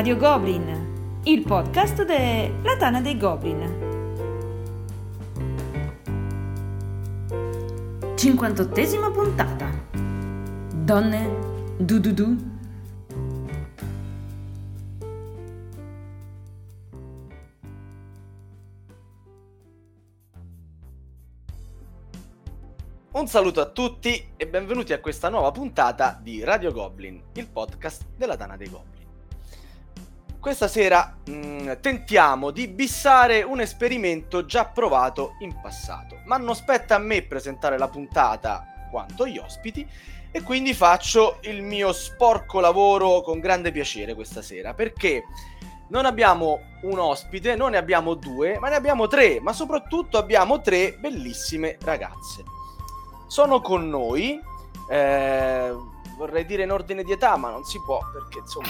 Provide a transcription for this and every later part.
Radio Goblin, il podcast della Tana dei Goblin. 58esima puntata. Donne du du du. Un saluto a tutti e benvenuti a questa nuova puntata di Radio Goblin, il podcast della Tana dei Goblin. Questa sera mh, mm, tentiamo di bissare un esperimento già provato in passato, ma non spetta a me presentare la puntata quanto gli ospiti e quindi faccio il mio sporco lavoro con grande piacere questa sera perché non abbiamo un ospite, non ne abbiamo due, ma ne abbiamo tre, ma soprattutto abbiamo tre bellissime ragazze sono con noi. Eh, vorrei dire in ordine di età, ma non si può perché insomma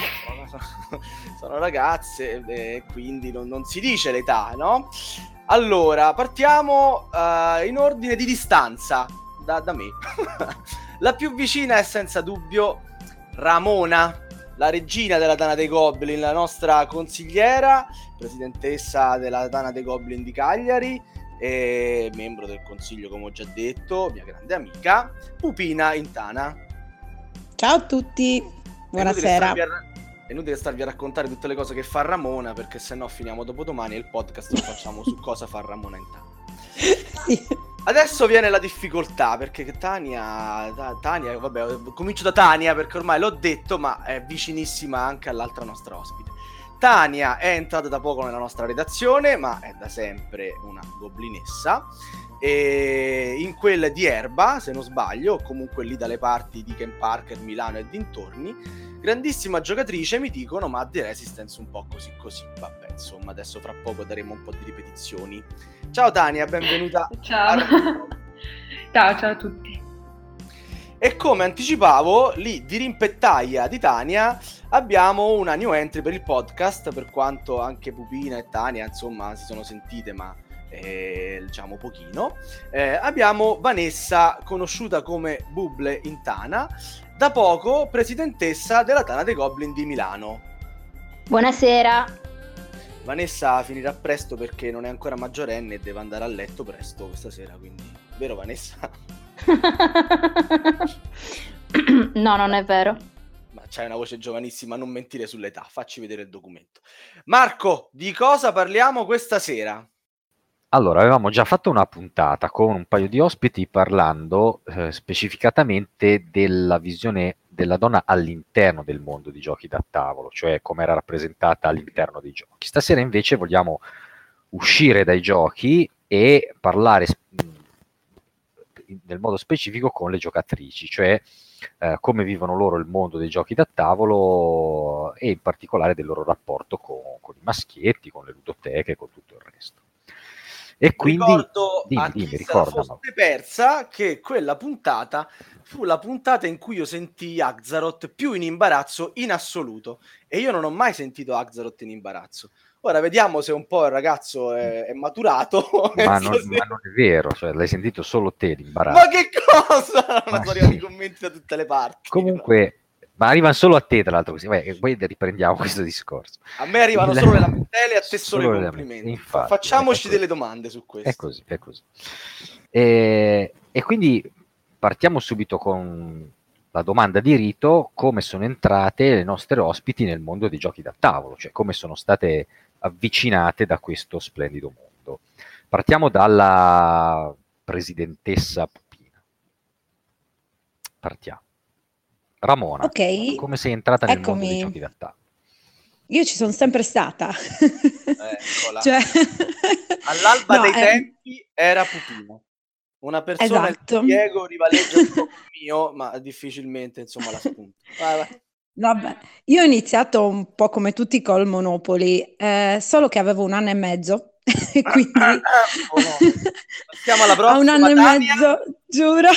sono, sono ragazze e quindi non, non, si dice l'età, no? Allora, partiamo uh, in ordine di distanza da, da me. la più vicina è senza dubbio Ramona, la regina della Dana dei Goblin, la nostra consigliera, presidentessa della Dana dei Goblin di Cagliari e membro del consiglio, come ho già detto, mia grande amica, Pupina Intana. Ciao a tutti, buonasera. È inutile starvi a raccontare tutte le cose che fa Ramona, perché se no finiamo dopo domani e il podcast lo facciamo su cosa fa Ramona Intana. sì. Adesso viene la difficoltà perché Tania, Tania, vabbè, comincio da Tania perché ormai l'ho detto, ma è vicinissima anche all'altra nostra ospite. Tania è entrata da poco nella nostra redazione, ma è da sempre una goblinessa. E in quella di Erba, se non sbaglio, o comunque lì dalle parti di Ken Parker, Milano e dintorni. Grandissima giocatrice, mi dicono, ma di Resistance un po' così così. Vabbè, insomma, adesso fra poco daremo un po' di ripetizioni. Ciao Tania, benvenuta. Ciao. ciao, ciao a tutti. E come anticipavo, lì di rimpettaia di Tania abbiamo una new entry per il podcast, per quanto anche Pupina e Tania, insomma, si sono sentite, ma eh, diciamo pochino. Eh, abbiamo Vanessa, conosciuta come Buble in Tana, da poco presidentessa della Tana dei Goblin di Milano. Buonasera. Vanessa finirà presto perché non è ancora maggiorenne e deve andare a letto presto questa sera, quindi vero Vanessa? no, non è vero. C'hai una voce giovanissima, non mentire sull'età, facci vedere il documento. Marco, di cosa parliamo questa sera? Allora, avevamo già fatto una puntata con un paio di ospiti parlando eh, specificatamente della visione della donna all'interno del mondo di giochi da tavolo, cioè come era rappresentata all'interno dei giochi. Stasera invece vogliamo uscire dai giochi e parlare nel modo specifico con le giocatrici, cioè eh, come vivono loro il mondo dei giochi da tavolo e in particolare del loro rapporto con, con i maschietti, con le ludoteche, con tutto il resto. E quindi ricordo dimmi, a chi dimmi, ricordano. persa che quella puntata fu la puntata in cui io sentii Axaroth più in imbarazzo in assoluto e io non ho mai sentito Axaroth in imbarazzo. Ora vediamo se un po' il ragazzo è, è maturato. Ma non, ma non, è vero, cioè, l'hai sentito solo te l'imbarazzo. Ma che cosa? Ma sono arrivati commenti da tutte le parti. Comunque, ma arrivano solo a te, tra l'altro, così. Vai, poi riprendiamo questo discorso. A me arrivano solo le lamentele, a te solo, solo i complimenti. Infatti, Facciamoci delle domande su questo. È così, è così. E, e quindi partiamo subito con la domanda di rito, come sono entrate le nostre ospiti nel mondo dei giochi da tavolo, cioè come sono state avvicinate da questo splendido mondo. Partiamo dalla presidentessa Pupina. Partiamo. Ramona, okay. come sei entrata nel Eccomi. mondo dei giochi da tavolo? Io ci sono sempre stata. cioè... All'alba no, dei è... tempi era Pupina. Una persona, esatto. il Diego rivaleggia un po' mio, ma difficilmente insomma la spunta. Vabbè, io ho iniziato un po' come tutti col Monopoli, eh, solo che avevo un anno e mezzo, e quindi oh no. Passiamo alla prossima. A un anno Tania. e mezzo, giuro.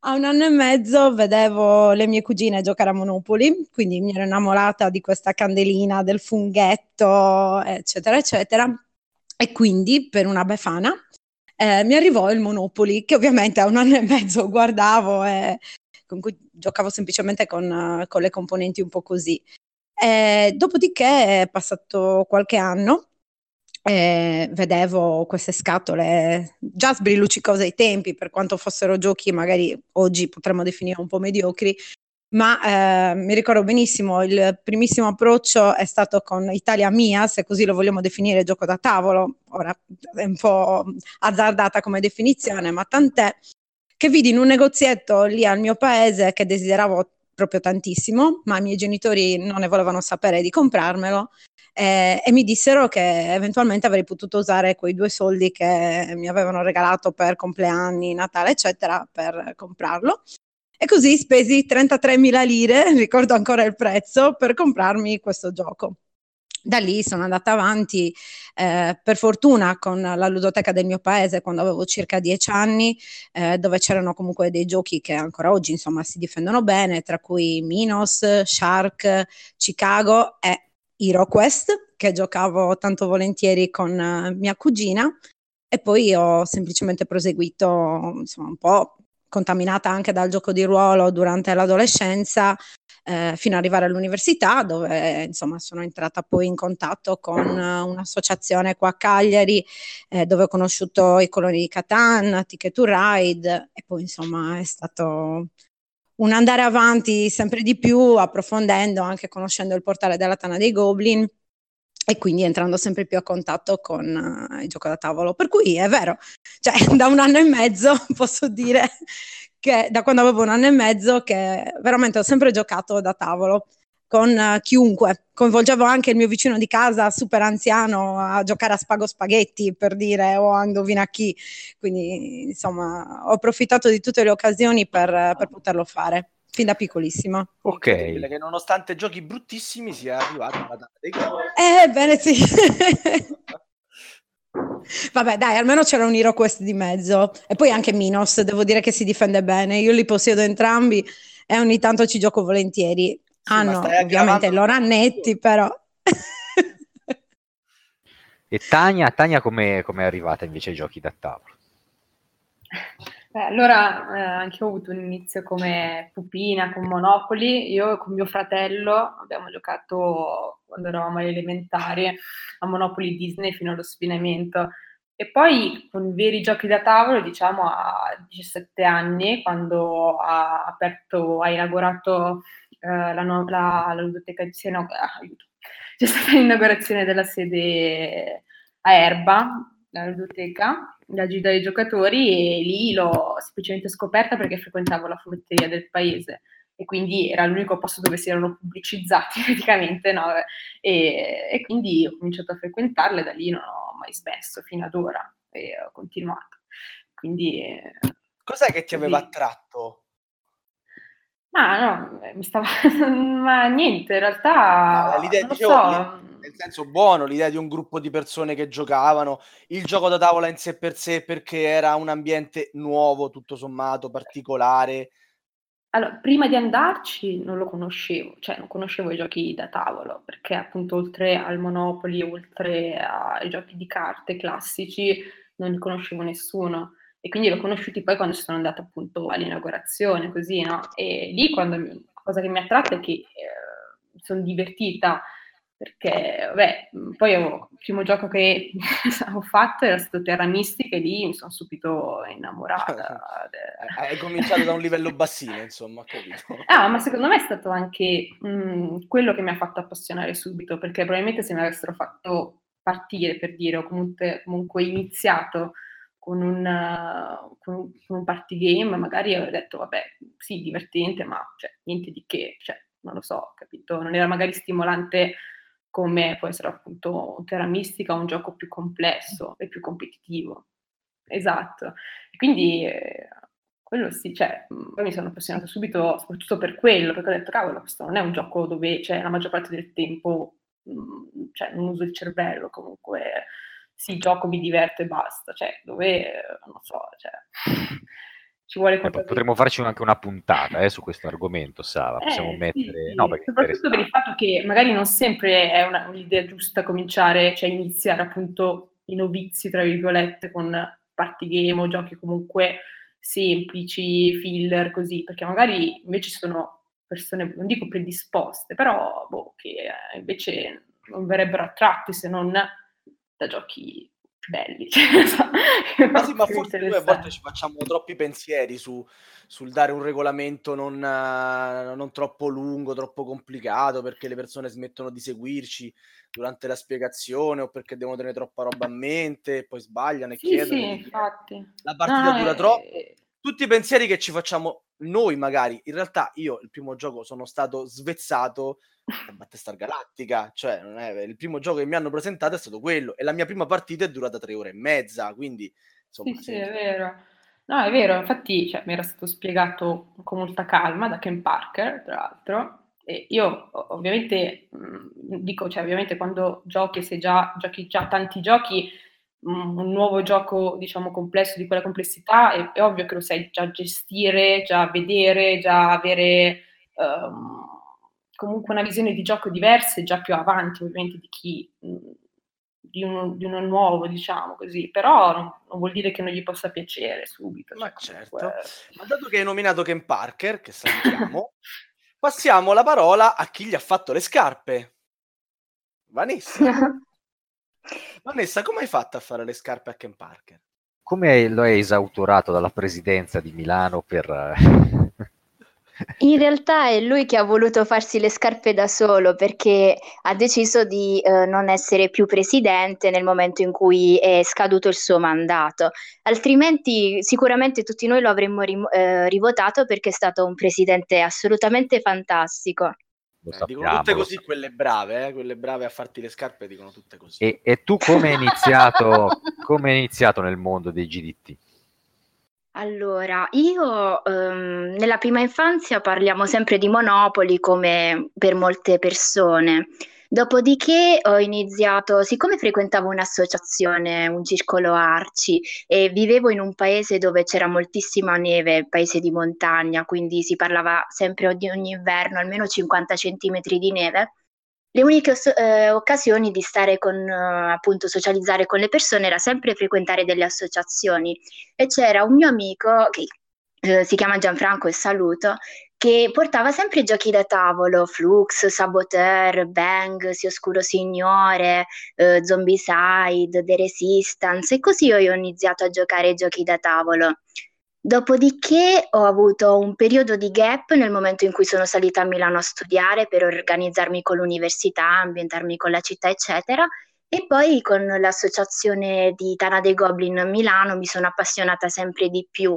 A un anno e mezzo vedevo le mie cugine giocare a Monopoli, quindi mi ero innamorata di questa candelina, del funghetto, eccetera, eccetera. E quindi per una befana eh, mi arrivò il Monopoli, che ovviamente a un anno e mezzo guardavo e con cui giocavo semplicemente con, uh, con le componenti un po' così. Eh, dopodiché è passato qualche anno eh, vedevo queste scatole già sbriluccicose ai tempi, per quanto fossero giochi magari oggi potremmo definire un po' mediocri, ma eh, mi ricordo benissimo il primissimo approccio è stato con Italia Mia, se così lo vogliamo definire gioco da tavolo, ora è un po' azzardata come definizione, ma tant'è, che vidi in un negozietto lì al mio paese che desideravo proprio tantissimo, ma i miei genitori non ne volevano sapere di comprarmelo eh, e mi dissero che eventualmente avrei potuto usare quei due soldi che mi avevano regalato per compleanni, Natale, eccetera, per comprarlo. E così spesi 33.000 lire, ricordo ancora il prezzo, per comprarmi questo gioco. Da lì sono andata avanti, eh, per fortuna, con la ludoteca del mio paese quando avevo circa dieci anni, eh, dove c'erano comunque dei giochi che ancora oggi insomma si difendono bene, tra cui Minos, Shark, Chicago e HeroQuest, che giocavo tanto volentieri con uh, mia cugina, e poi ho semplicemente proseguito, insomma, un po' contaminata anche dal gioco di ruolo durante l'adolescenza, eh, fino ad arrivare all'università, dove insomma sono entrata poi in contatto con uh, un'associazione qua a Cagliari, eh, dove ho conosciuto i coloni di Catan, Ticket to Ride, e poi insomma è stato un andare avanti sempre di più, approfondendo, anche conoscendo il portale della Tana dei Goblin e quindi entrando sempre più a contatto con uh, il gioco da tavolo. Per cui è vero, cioè da un anno e mezzo posso dire che da quando avevo un anno e mezzo che veramente ho sempre giocato da tavolo con uh, chiunque. Coinvolgevo anche il mio vicino di casa, super anziano, a giocare a spago spaghetti per dire o a indovina chi. Quindi, insomma, ho approfittato di tutte le occasioni per, per poterlo fare fin da piccolissima. Ok. Che nonostante giochi bruttissimi sia arrivato alla data dei gol. Eh, bene, sì. Vabbè, dai, almeno c'era un Hero Quest di mezzo. E poi anche Minos, devo dire che si difende bene. Io li possiedo entrambi e ogni tanto ci gioco volentieri. Sì, hanno ovviamente i loro annetti, però. e Tania, Tania come è arrivata invece ai giochi da tavolo? Beh, allora eh, anche ho avuto un inizio come pupina con Monopoli. Io con mio fratello abbiamo giocato quando eravamo alle elementari a Monopoli Disney fino allo sfinamento. E poi con veri giochi da tavolo, diciamo a 17 anni, quando ha aperto, ha inaugurato eh, la, no- la, la ludoteca di Siena, ah, c'è stata l'inaugurazione della sede a Erba, la ludoteca, la gita dei giocatori e lì l'ho semplicemente scoperta perché frequentavo la fumetteria del paese e quindi era l'unico posto dove si erano pubblicizzati praticamente, no? e, e, quindi ho cominciato a frequentarla e da lì non ho mai smesso fino ad ora e ho continuato. Quindi, Cos'è che ti aveva attratto ma no, eh, mi stava ma niente, in realtà l'idea, dicevo, so. nel senso buono, l'idea di un gruppo di persone che giocavano, il gioco da tavola in sé per sé perché era un ambiente nuovo, tutto sommato, particolare. Allora, prima di andarci non lo conoscevo, cioè non conoscevo i giochi da tavolo, perché appunto oltre al Monopoli, oltre ai giochi di carte classici, non ne conoscevo nessuno e quindi l'ho conosciuti poi quando sono andata appunto all'inaugurazione, così, no? E lì quando, la cosa che mi ha attratto è che eh, mi sono divertita, perché, vabbè, poi ho, il primo gioco che ho fatto era stato Terra Mistica e lì mi sono subito innamorata. Hai cominciato da un livello bassino, insomma? Ah, ma secondo me è stato anche mh, mm, quello che mi ha fatto appassionare subito, perché probabilmente se mi avessero fatto partire, per dire, o comunque, comunque iniziato con un, con, con un party game, magari avrei detto, vabbè, sì, divertente, ma cioè, niente di che, cioè, non lo so, capito? Non era magari stimolante come può essere appunto un Terra Mistica, un gioco più complesso e più competitivo. Esatto. E quindi eh, quello sì, cioè, poi mi sono appassionato subito, soprattutto per quello, perché ho detto, cavolo, questo non è un gioco dove, cioè, la maggior parte del tempo, mh, cioè, non uso il cervello, comunque sì, gioco, mi diverto e basta, cioè dove, non so, cioè, ci vuole qualcosa. Potremmo farci anche una puntata eh, su questo argomento, Sara, possiamo eh, mettere... Sì, no, soprattutto per il fatto che magari non sempre è una, un'idea giusta cominciare, cioè iniziare appunto i novizi, tra virgolette, con party game o giochi comunque semplici, filler, così, perché magari invece sono persone, non dico predisposte, però boh, che eh, invece non verrebbero attratti se non da giochi belli. Cioè, ma sì, ma forse noi a volte ci facciamo troppi pensieri su, sul dare un regolamento non, uh, non, troppo lungo, troppo complicato, perché le persone smettono di seguirci durante la spiegazione o perché devono tenere troppa roba a mente e poi sbagliano e sì, chiedono. Sì, infatti. La partita no, dura è... troppo. Tutti i pensieri che ci facciamo noi magari, in realtà io il primo gioco sono stato svezzato Battlestar Galactica, cioè non è, il primo gioco che mi hanno presentato è stato quello e la mia prima partita è durata tre ore e mezza, quindi insomma... Sì, sì, è vero. No, è vero, infatti cioè, mi era stato spiegato con molta calma da Ken Parker, tra l'altro, e io ovviamente mh, dico, cioè ovviamente quando giochi, se già giochi già tanti giochi, mh, un nuovo gioco diciamo complesso di quella complessità, è, è, ovvio che lo sai già gestire, già vedere, già avere... Um, comunque una visione di gioco diversa e già più avanti ovviamente di chi di uno, di uno nuovo, diciamo così, però non, non, vuol dire che non gli possa piacere subito. Ma cioè, certo, comunque... ma dato che hai nominato Ken Parker, che salutiamo, passiamo la parola a chi gli ha fatto le scarpe. Vanessa. Vanessa, come hai fatto a fare le scarpe a Ken Parker? Come lo hai esautorato dalla presidenza di Milano per in realtà è lui che ha voluto farsi le scarpe da solo perché ha deciso di eh, non essere più presidente nel momento in cui è scaduto il suo mandato. Altrimenti sicuramente tutti noi lo avremmo rim- eh, rivotato perché è stato un presidente assolutamente fantastico. Eh, dicono tutte così quelle brave, eh? quelle brave a farti le scarpe dicono tutte così. E, e tu come hai iniziato, iniziato nel mondo dei GDT? Allora, io ehm, nella prima infanzia parliamo sempre di Monopoli come per molte persone. Dopodiché ho iniziato, siccome frequentavo un'associazione, un circolo Arci e vivevo in un paese dove c'era moltissima neve, paese di montagna, quindi si parlava sempre di ogni inverno almeno 50 centimetri di neve, le uniche eh, occasioni di stare con, uh, appunto, socializzare con le persone era sempre frequentare delle associazioni e c'era un mio amico che eh, si chiama Gianfranco e saluto, che portava sempre giochi da tavolo, Flux, Saboteur, Bang, Si Oscuro Signore, eh, Zombicide, The Resistance e così io ho iniziato a giocare giochi da tavolo. Dopodiché ho avuto un periodo di gap nel momento in cui sono salita a Milano a studiare per organizzarmi con l'università, ambientarmi con la città, eccetera. E poi con l'associazione di Tana dei Goblin a Milano mi sono appassionata sempre di più.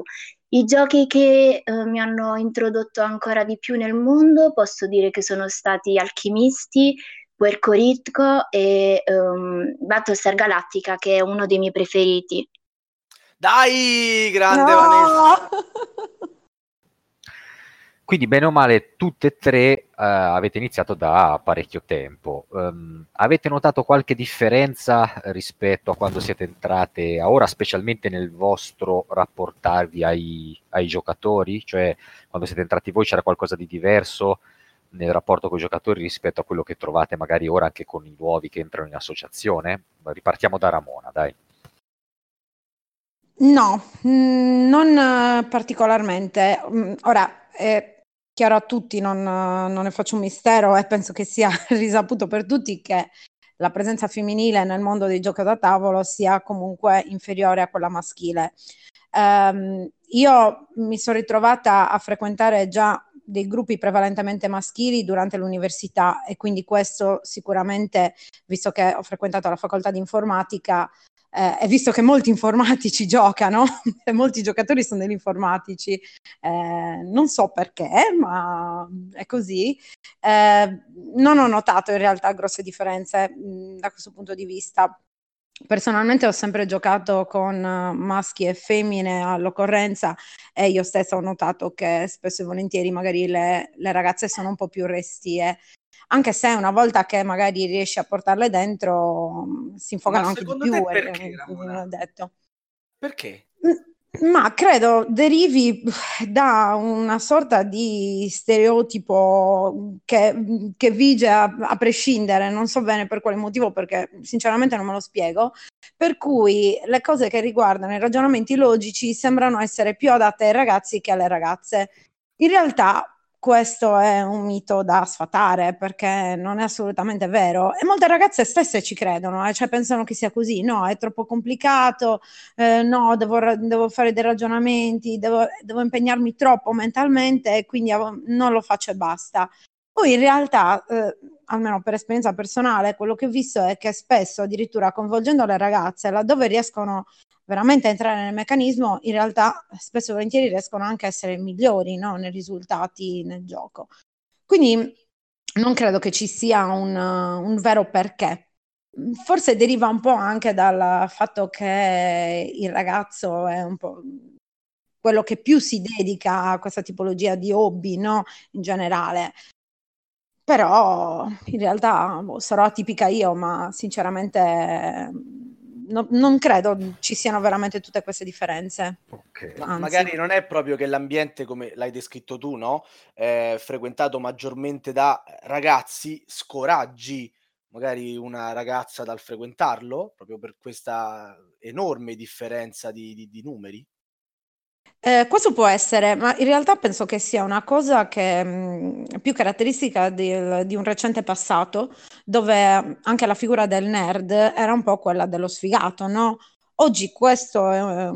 I giochi che eh, mi hanno introdotto ancora di più nel mondo posso dire che sono stati Alchimisti, Puerco Ritco e um, Battlestar Galactica, che è uno dei miei preferiti. Dai, grande no! Vanessa. Quindi, bene o male, tutte e tre uh, avete iniziato da parecchio tempo. Um, avete notato qualche differenza rispetto a quando siete entrate a ora, specialmente nel vostro rapportarvi ai, ai giocatori? Cioè, quando siete entrati voi c'era qualcosa di diverso nel rapporto con i giocatori rispetto a quello che trovate magari ora anche con i nuovi che entrano in associazione? Ripartiamo da Ramona, dai. No, mm, non particolarmente. Mm, ora, è chiaro a tutti, non, non ne faccio un mistero e penso che sia risaputo per tutti che la presenza femminile nel mondo dei giochi da tavolo sia comunque inferiore a quella maschile. Um, io mi sono ritrovata a frequentare già dei gruppi prevalentemente maschili durante l'università e quindi questo sicuramente, visto che ho frequentato la facoltà di informatica, eh, visto che molti informatici giocano, molti giocatori sono degli informatici, eh, non so perché, ma è così, eh, non ho notato in realtà grosse differenze mh, da questo punto di vista. Personalmente ho sempre giocato con maschi e femmine all'occorrenza e io stessa ho notato che spesso e volentieri magari le, le ragazze sono un po' più restie anche se una volta che magari riesci a portarle dentro si infogano anche di più. Perché, eh, detto. perché? Ma credo derivi da una sorta di stereotipo che, che vige a, a, prescindere, non so bene per quale motivo, perché sinceramente non me lo spiego, per cui le cose che riguardano i ragionamenti logici sembrano essere più adatte ai ragazzi che alle ragazze. In realtà questo è un mito da sfatare perché non è assolutamente vero e molte ragazze stesse ci credono, eh, cioè pensano che sia così, no, è troppo complicato, eh, no, devo, devo, fare dei ragionamenti, devo, devo, impegnarmi troppo mentalmente e quindi non lo faccio e basta. Poi in realtà, eh, almeno per esperienza personale, quello che ho visto è che spesso addirittura coinvolgendo le ragazze, laddove riescono veramente entrare nel meccanismo, in realtà spesso e volentieri riescono anche a essere migliori no? nei risultati nel gioco. Quindi non credo che ci sia un, un vero perché. Forse deriva un po' anche dal fatto che il ragazzo è un po' quello che più si dedica a questa tipologia di hobby, no? In generale. Però in realtà boh, sarò atipica io, ma sinceramente no, non credo ci siano veramente tutte queste differenze. Okay. Ma magari non è proprio che l'ambiente, come l'hai descritto tu, no? È frequentato maggiormente da ragazzi, scoraggi magari una ragazza dal frequentarlo, proprio per questa enorme differenza di, di, di numeri? Eh, questo può essere, ma in realtà penso che sia una cosa che mh, mm, è più caratteristica di, di un recente passato, dove anche la figura del nerd era un po' quella dello sfigato, no? Oggi questo è,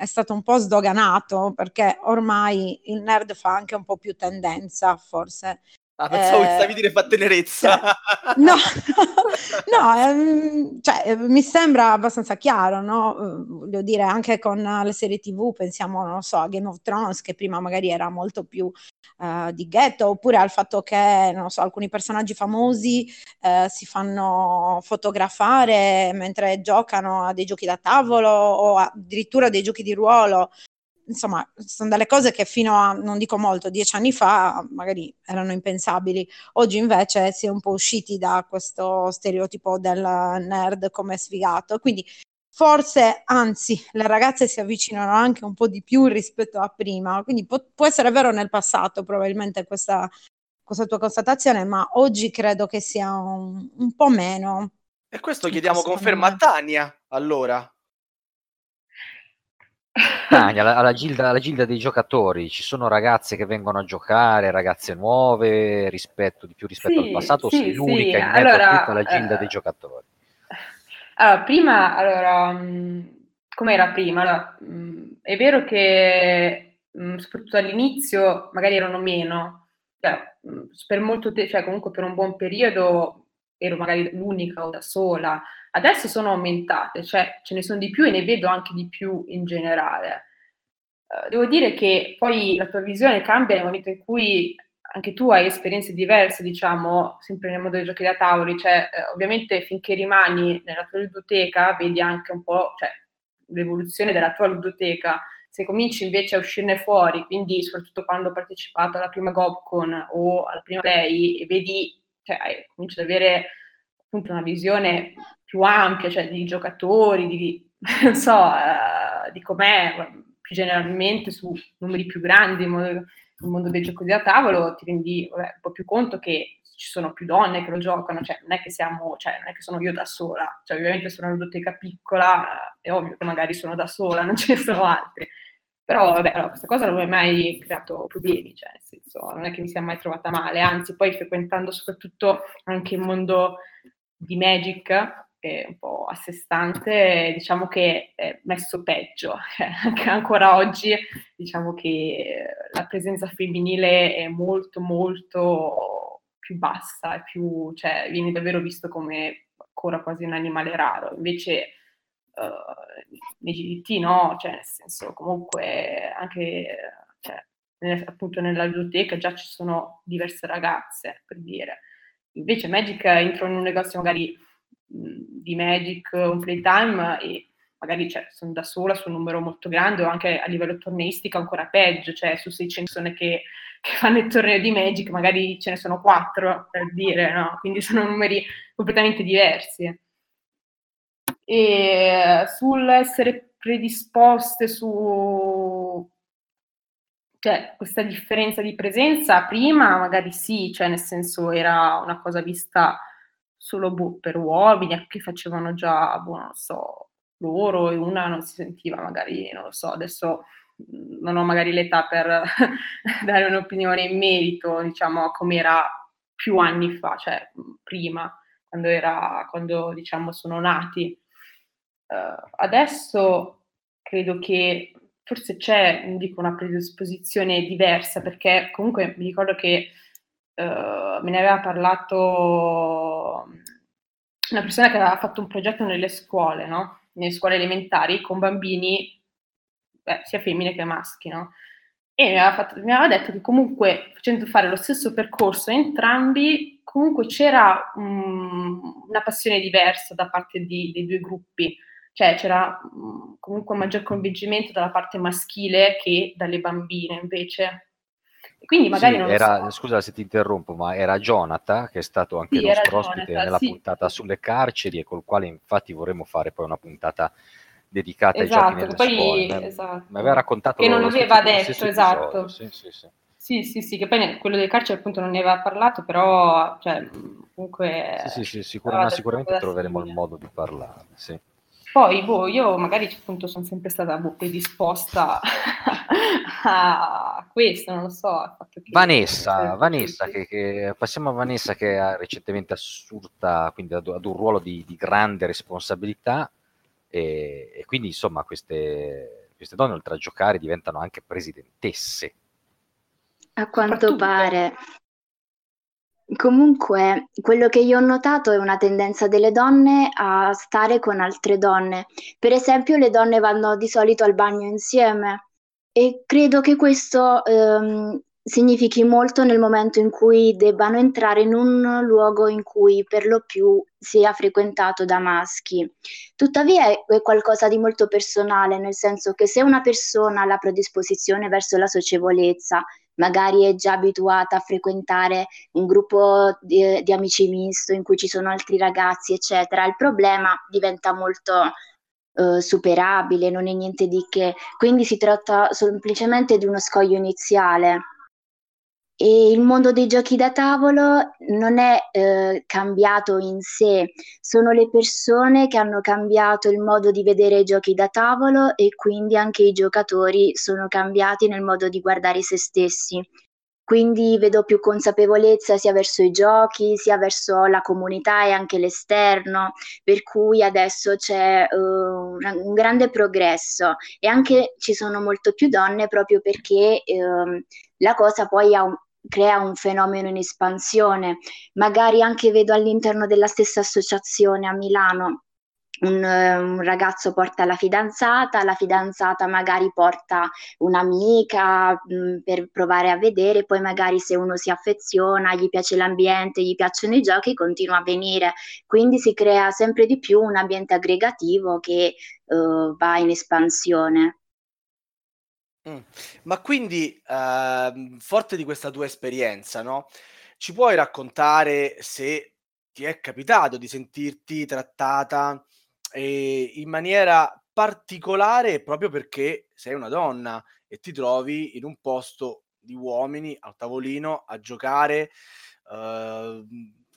è stato un po' sdoganato perché ormai il nerd fa anche un po' più tendenza, forse. Ah, pensavo eh, che stavi dire fa tenerezza. Cioè, no, no, ehm, cioè, mi sembra abbastanza chiaro, no? Voglio dire, anche con le serie TV, pensiamo, non so, a Game of Thrones, che prima magari era molto più uh, di ghetto, oppure al fatto che, non so, alcuni personaggi famosi uh, si fanno fotografare mentre giocano a dei giochi da tavolo o addirittura dei giochi di ruolo insomma, sono delle cose che fino a, non dico molto, dieci anni fa magari erano impensabili. Oggi invece si è un po' usciti da questo stereotipo del nerd come sfigato. Quindi forse, anzi, le ragazze si avvicinano anche un po' di più rispetto a prima. Quindi può, può essere vero nel passato, probabilmente questa, questa, tua constatazione, ma oggi credo che sia un, un po' meno. E questo chiediamo conferma a Tania, allora. Alla, alla, gilda, alla, gilda, dei giocatori ci sono ragazze che vengono a giocare, ragazze nuove rispetto, di più rispetto sì, al passato, sì, o sei l'unica sì. in allora, tutta la gilda uh, dei giocatori? Allora, prima, allora, mm, come era prima? Allora, mh, mm, è vero che mh, mm, soprattutto all'inizio magari erano meno, cioè, mh, per molto tempo, cioè comunque per un buon periodo ero magari l'unica o da sola, Adesso sono aumentate, cioè ce ne sono di più e ne vedo anche di più in generale. Uh, devo dire che poi la tua visione cambia nel momento in cui anche tu hai esperienze diverse, diciamo, sempre nel mondo dei giochi da tavoli, cioè eh, ovviamente finché rimani nella tua ludoteca vedi anche un po' cioè, l'evoluzione della tua ludoteca, se cominci invece a uscirne fuori, quindi soprattutto quando ho partecipato alla prima GobCon o alla prima Play e vedi, cioè cominci ad avere appunto una visione più ampia, cioè di giocatori, di, non so, uh, di com'è più generalmente su numeri più grandi nel mondo dei giochi da tavolo, ti rendi vabbè, un po' più conto che ci sono più donne che lo giocano, cioè non è che siamo, cioè non è che sono io da sola, cioè ovviamente sono una ludoteca piccola, è ovvio che magari sono da sola, non ce ne sono altri. Però vabbè, allora, questa cosa non mi ha mai creato problemi, cioè nel senso, non è che mi sia mai trovata male, anzi poi frequentando soprattutto anche il mondo di Magic, è un po' a sé stante, diciamo che è messo peggio. Anche ancora oggi diciamo che la presenza femminile è molto molto più bassa, più, cioè, viene davvero visto come ancora quasi un animale raro. Invece uh, nei GDT no, cioè nel senso comunque anche cioè, appunto nella biblioteca già ci sono diverse ragazze, per dire. Invece Magic entro in un negozio magari di Magic, un playtime e magari cioè, sono da sola su un numero molto grande o anche a livello torneistico ancora peggio, cioè su 600 persone che, che fanno il torneo di Magic magari ce ne sono 4 per dire, no? Quindi sono numeri completamente diversi. E sull'essere predisposte su cioè, questa differenza di presenza, prima magari sì, cioè nel senso era una cosa vista solo boh, per uomini che facevano già, boh, non so, loro e una non si sentiva magari, non lo so, adesso non ho magari l'età per dare un'opinione in merito, diciamo, a come era più anni fa, cioè prima, quando, era, quando diciamo, sono nati. Uh, adesso credo che forse c'è, dico, una predisposizione diversa, perché comunque mi ricordo che uh, me ne aveva parlato una persona che aveva fatto un progetto nelle scuole, no? nelle scuole elementari, con bambini, beh, sia femmine che maschi, no? E mi aveva, fatto, mi aveva, detto che comunque facendo fare lo stesso percorso entrambi, comunque c'era um, una passione diversa da parte di, dei due gruppi, cioè c'era um, comunque un maggior convincimento dalla parte maschile che dalle bambine invece. Quindi magari sì, non era, so. Scusa se ti interrompo, ma era Jonathan che è stato anche Sì, nostro ospite Jonathan, nella sì. puntata sulle carceri e col quale infatti vorremmo fare poi una puntata dedicata ai Esatto, giochi nelle che poi- scuole. Esatto. Mi aveva raccontato Che non lo aveva detto, esatto. Sì, sì, sì. Sì, sì, sì, che poi quello del carcere appunto non ne aveva parlato, però cioè, comunque... Sì, sì, sì, sicuramente qualcosa troveremo il modo di parlare. Sì. Poi boh, io magari appunto sono sempre stata boh, predisposta a questo, non lo so. al fatto che- Vanessa, che- Vanessa che, che- passiamo a Vanessa che ha recentemente assurta quindi ad, ad un ruolo di, di grande responsabilità e, e quindi insomma queste, queste donne oltre a giocare diventano anche presidentesse. A quanto pare. Comunque, quello che io ho notato è una tendenza delle donne a stare con altre donne. Per esempio, le donne vanno di solito al bagno insieme e credo che questo ehm, significhi molto nel momento in cui debbano entrare in un luogo in cui per lo più sia frequentato da maschi. Tuttavia è qualcosa di molto personale, nel senso che se una persona ha la predisposizione verso la socievolezza, magari è già abituata a frequentare un gruppo di, di amici misto in cui ci sono altri ragazzi, eccetera, il problema diventa molto eh, superabile, non è niente di che. Quindi si tratta semplicemente di uno scoglio iniziale. E il mondo dei giochi da tavolo non è eh, cambiato in sé, sono le persone che hanno cambiato il modo di vedere i giochi da tavolo e quindi anche i giocatori sono cambiati nel modo di guardare se stessi. Quindi vedo più consapevolezza sia verso i giochi, sia verso la comunità e anche l'esterno, per cui adesso c'è eh, un, grande progresso e anche ci sono molto più donne proprio perché ehm, la cosa poi un- crea un fenomeno in espansione. Magari anche vedo all'interno della stessa associazione a Milano un, eh, un ragazzo porta la fidanzata, la fidanzata magari porta un'amica mh, per provare a vedere, poi magari se uno si affeziona, gli piace l'ambiente, gli piacciono i giochi, continua a venire. Quindi si crea sempre di più un ambiente aggregativo che eh, va in espansione. Mm. Ma quindi, ehm, forte di questa tua esperienza, no? Ci puoi raccontare se ti è capitato di sentirti trattata eh, in maniera particolare proprio perché sei una donna e ti trovi in un posto di uomini al tavolino a giocare, ehm,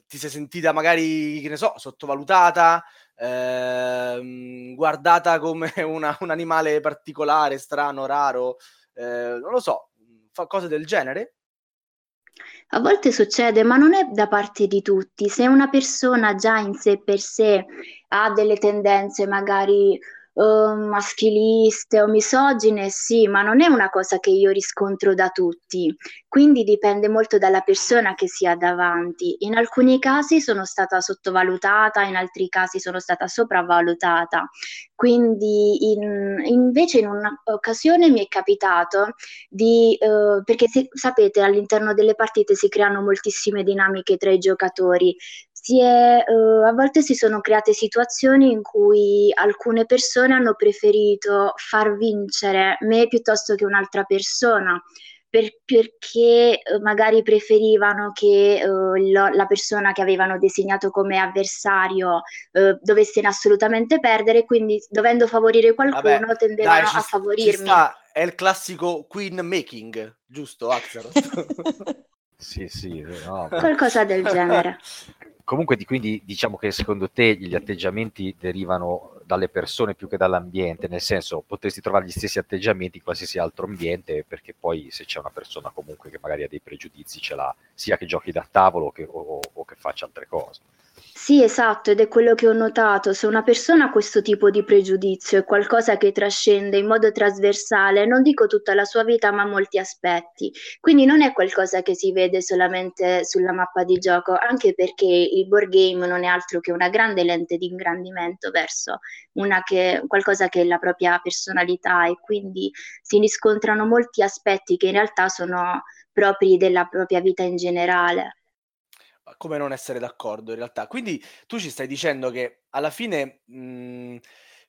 ti sei sentita magari, che ne so, sottovalutata, ehm, guardata come una- un animale particolare, strano, raro, eh, non lo so, fa cose del genere? A volte succede, ma non è da parte di tutti. Se una persona già in sé per sé ha delle tendenze magari eh, maschiliste o misogine, sì, ma non è una cosa che io riscontro da tutti. Quindi dipende molto dalla persona che si ha davanti. In alcuni casi sono stata sottovalutata, in altri casi sono stata sopravvalutata. Quindi in- invece in un'occasione mi è capitato di, eh, perché se- sapete all'interno delle partite si creano moltissime dinamiche tra i giocatori. Si è, eh, a volte si sono create situazioni in cui alcune persone hanno preferito far vincere me piuttosto che un'altra persona. per- perché eh, magari preferivano che eh, lo- la persona che avevano designato come avversario eh, dovesse assolutamente perdere, quindi dovendo favorire qualcuno Vabbè, tendevano dai, ci, a ci favorirmi. sta, è il classico queen making, giusto, Axaroth? Sì, sì, no, Qualcosa del genere. Comunque, di- quindi diciamo che secondo te gli atteggiamenti derivano dalle persone più che dall'ambiente, nel senso potresti trovare gli stessi atteggiamenti in qualsiasi altro ambiente, perché poi se c'è una persona comunque che magari ha dei pregiudizi ce l'ha, sia che giochi da tavolo che, o, o che faccia altre cose. Sì, esatto, ed è quello che ho notato. Se una persona ha questo tipo di pregiudizio, è qualcosa che trascende in modo trasversale, non dico tutta la sua vita, ma molti aspetti. Quindi non è qualcosa che si vede solamente sulla mappa di gioco, anche perché il board game non è altro che una grande lente di ingrandimento verso che, qualcosa che è la propria personalità e quindi si riscontrano molti aspetti che in realtà sono propri della propria vita in generale come non essere d'accordo in realtà? Quindi tu ci stai dicendo che alla fine mh,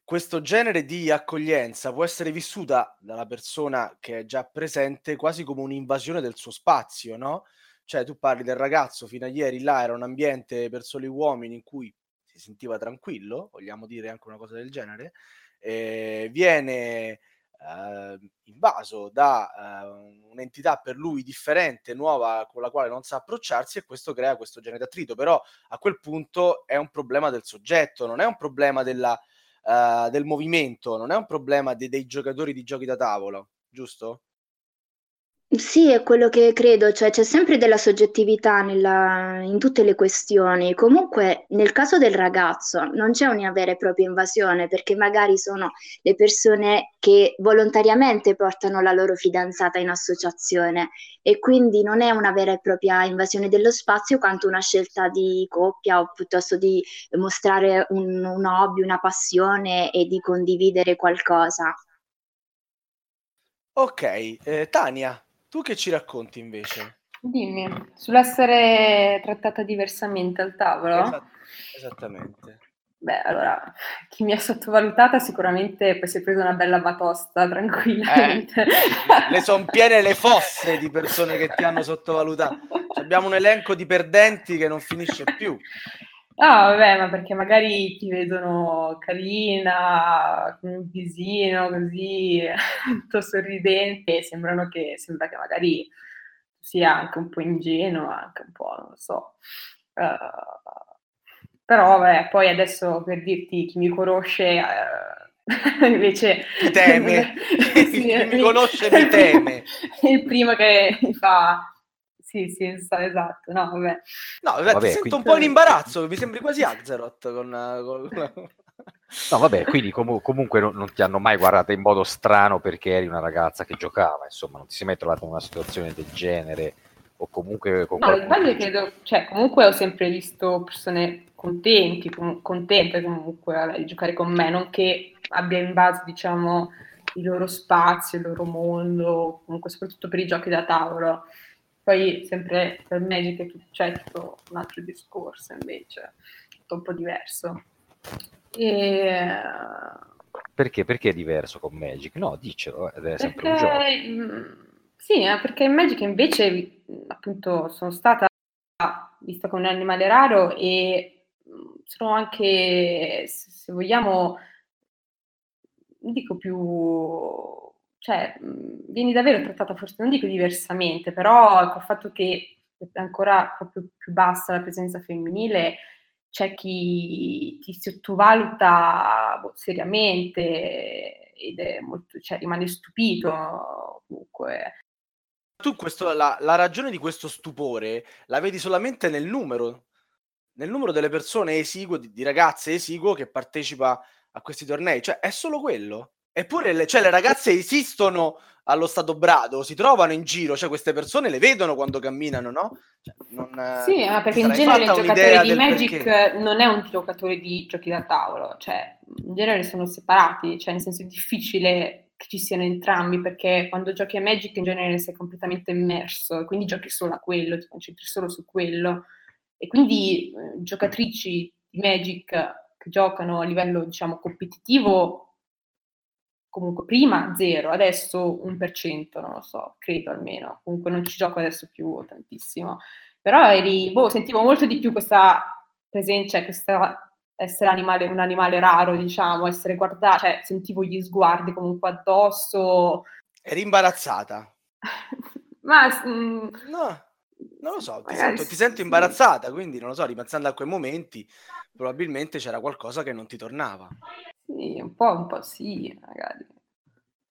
questo genere di accoglienza può essere vissuta dalla persona che è già presente quasi come un'invasione del suo spazio, no? Cioè tu parli del ragazzo fino a ieri là era un ambiente per soli uomini in cui si sentiva tranquillo, vogliamo dire anche una cosa del genere, eh, viene eh, invaso da eh, un'entità per lui differente, nuova, con la quale non sa approcciarsi e questo crea questo genere di attrito. Però a quel punto è un problema del soggetto, non è un problema della, uh, del movimento, non è un problema de- dei giocatori di giochi da tavolo, giusto? Sì, è quello che credo, cioè c'è sempre della soggettività nella- in tutte le questioni. Comunque, nel caso del ragazzo non c'è una vera e propria invasione, perché magari sono le persone che volontariamente portano la loro fidanzata in associazione e quindi non è una vera e propria invasione dello spazio quanto una scelta di coppia o piuttosto di mostrare un, un hobby, una passione e di condividere qualcosa. Ok, eh, Tania, tu che ci racconti invece? Dimmi, sull'essere trattata diversamente al tavolo? Esat- esattamente. Beh, allora, chi mi ha sottovalutata sicuramente poi si è preso una bella batosta tranquillamente. Eh, le sono piene le fosse di persone che ti hanno sottovalutato. Abbiamo un elenco di perdenti che non finisce più. No, vabbè, ma perché magari ti vedono carina, con un visino così, tutto sorridente, e sembrano che, sembra che magari sia anche un po' ingenuo, anche un po', non lo so. Uh, però, vabbè, poi adesso per dirti chi mi conosce, uh, invece... Mi teme, sì, chi mi conosce mi teme. È il primo che mi fa sì, sì, esatto. No, vabbè. No, vabbè, vabbè sento quindi... un po' in imbarazzo, mi sembri quasi Axeroth con... con... No, vabbè, quindi com- comunque non, non, ti hanno mai guardato in modo strano perché eri una ragazza che giocava, insomma, non ti sei mai trovato in una situazione del genere o comunque con No, qualcuno... credo, cioè, comunque ho sempre visto persone contenti, com- contente comunque di giocare con me, non che abbia invaso, diciamo, il loro spazio, il loro mondo, comunque soprattutto per i giochi da tavolo. Poi sempre per Magic è tutto, cioè, tutto un altro discorso invece, tutto un po' diverso. E... Perché? Perché è diverso con Magic? No, dicelo, è sempre perché, un gioco. Mm, sì, eh, perché in Magic invece appunto sono stata vista come un animale raro e mm, sono anche, se vogliamo, dico più cioè, vieni davvero trattata forse, non dico diversamente, però col fatto che è ancora proprio più bassa la presenza femminile, c'è chi ti sottovaluta boh, seriamente ed è molto, cioè, rimane stupito comunque. Tu questo, la, la ragione di questo stupore la vedi solamente nel numero, nel numero delle persone esiguo, di, di ragazze esiguo che partecipa a questi tornei, cioè è solo quello? Eppure le, cioè, le ragazze esistono allo stato brado, si trovano in giro, cioè queste persone le vedono quando camminano, no? Cioè, non, sì, ma perché in genere il giocatore di Magic perché. non è un giocatore di giochi da tavolo, cioè in genere sono separati, cioè nel senso è difficile che ci siano entrambi perché quando giochi a Magic in genere sei completamente immerso quindi giochi solo a quello, ti concentri solo su quello e quindi eh, giocatrici di Magic che giocano a livello diciamo competitivo comunque prima zero, adesso un per cento, non lo so, credo almeno, comunque non ci gioco adesso più tantissimo, però eri, boh, sentivo molto di più questa presenza, questa essere animale, un animale raro, diciamo, essere guardata, cioè sentivo gli sguardi comunque addosso. Eri imbarazzata? Ma... Mm, no. Non lo so, ti sento, ti sento, imbarazzata, quindi non lo so, ripassando a quei momenti, probabilmente c'era qualcosa che non ti tornava. Sì, un po', un po' sì, magari.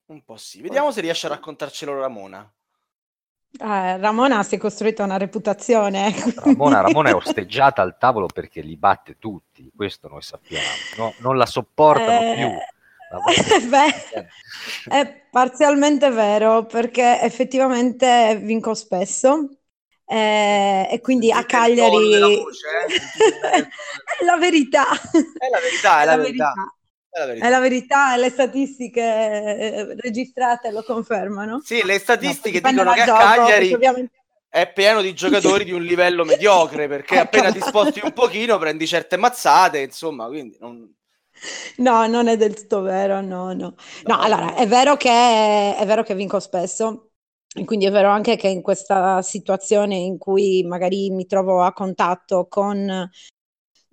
Un po' sì. Vediamo se riesce a raccontarcelo Ramona. Eh, Ramona si è costruita una reputazione. Ramona, Ramona, è osteggiata al tavolo perché li batte tutti, questo noi sappiamo. No, non la sopportano Eh, più. beh, è parzialmente vero perché effettivamente vinco spesso eh, e quindi a Cagliari voce, eh? È la verità. È la verità, è la verità. È la verità. È la verità le statistiche eh, registrate lo confermano. Sì, le statistiche No, dicono che a gioco, Cagliari ovviamente- è pieno di giocatori di un livello mediocre perché Ecco. appena ti sposti un pochino prendi certe mazzate, insomma, quindi non... No, non è del tutto vero, no, no. No, allora, è vero che, è vero che vinco spesso, e quindi è vero anche che in questa situazione in cui magari mi trovo a contatto con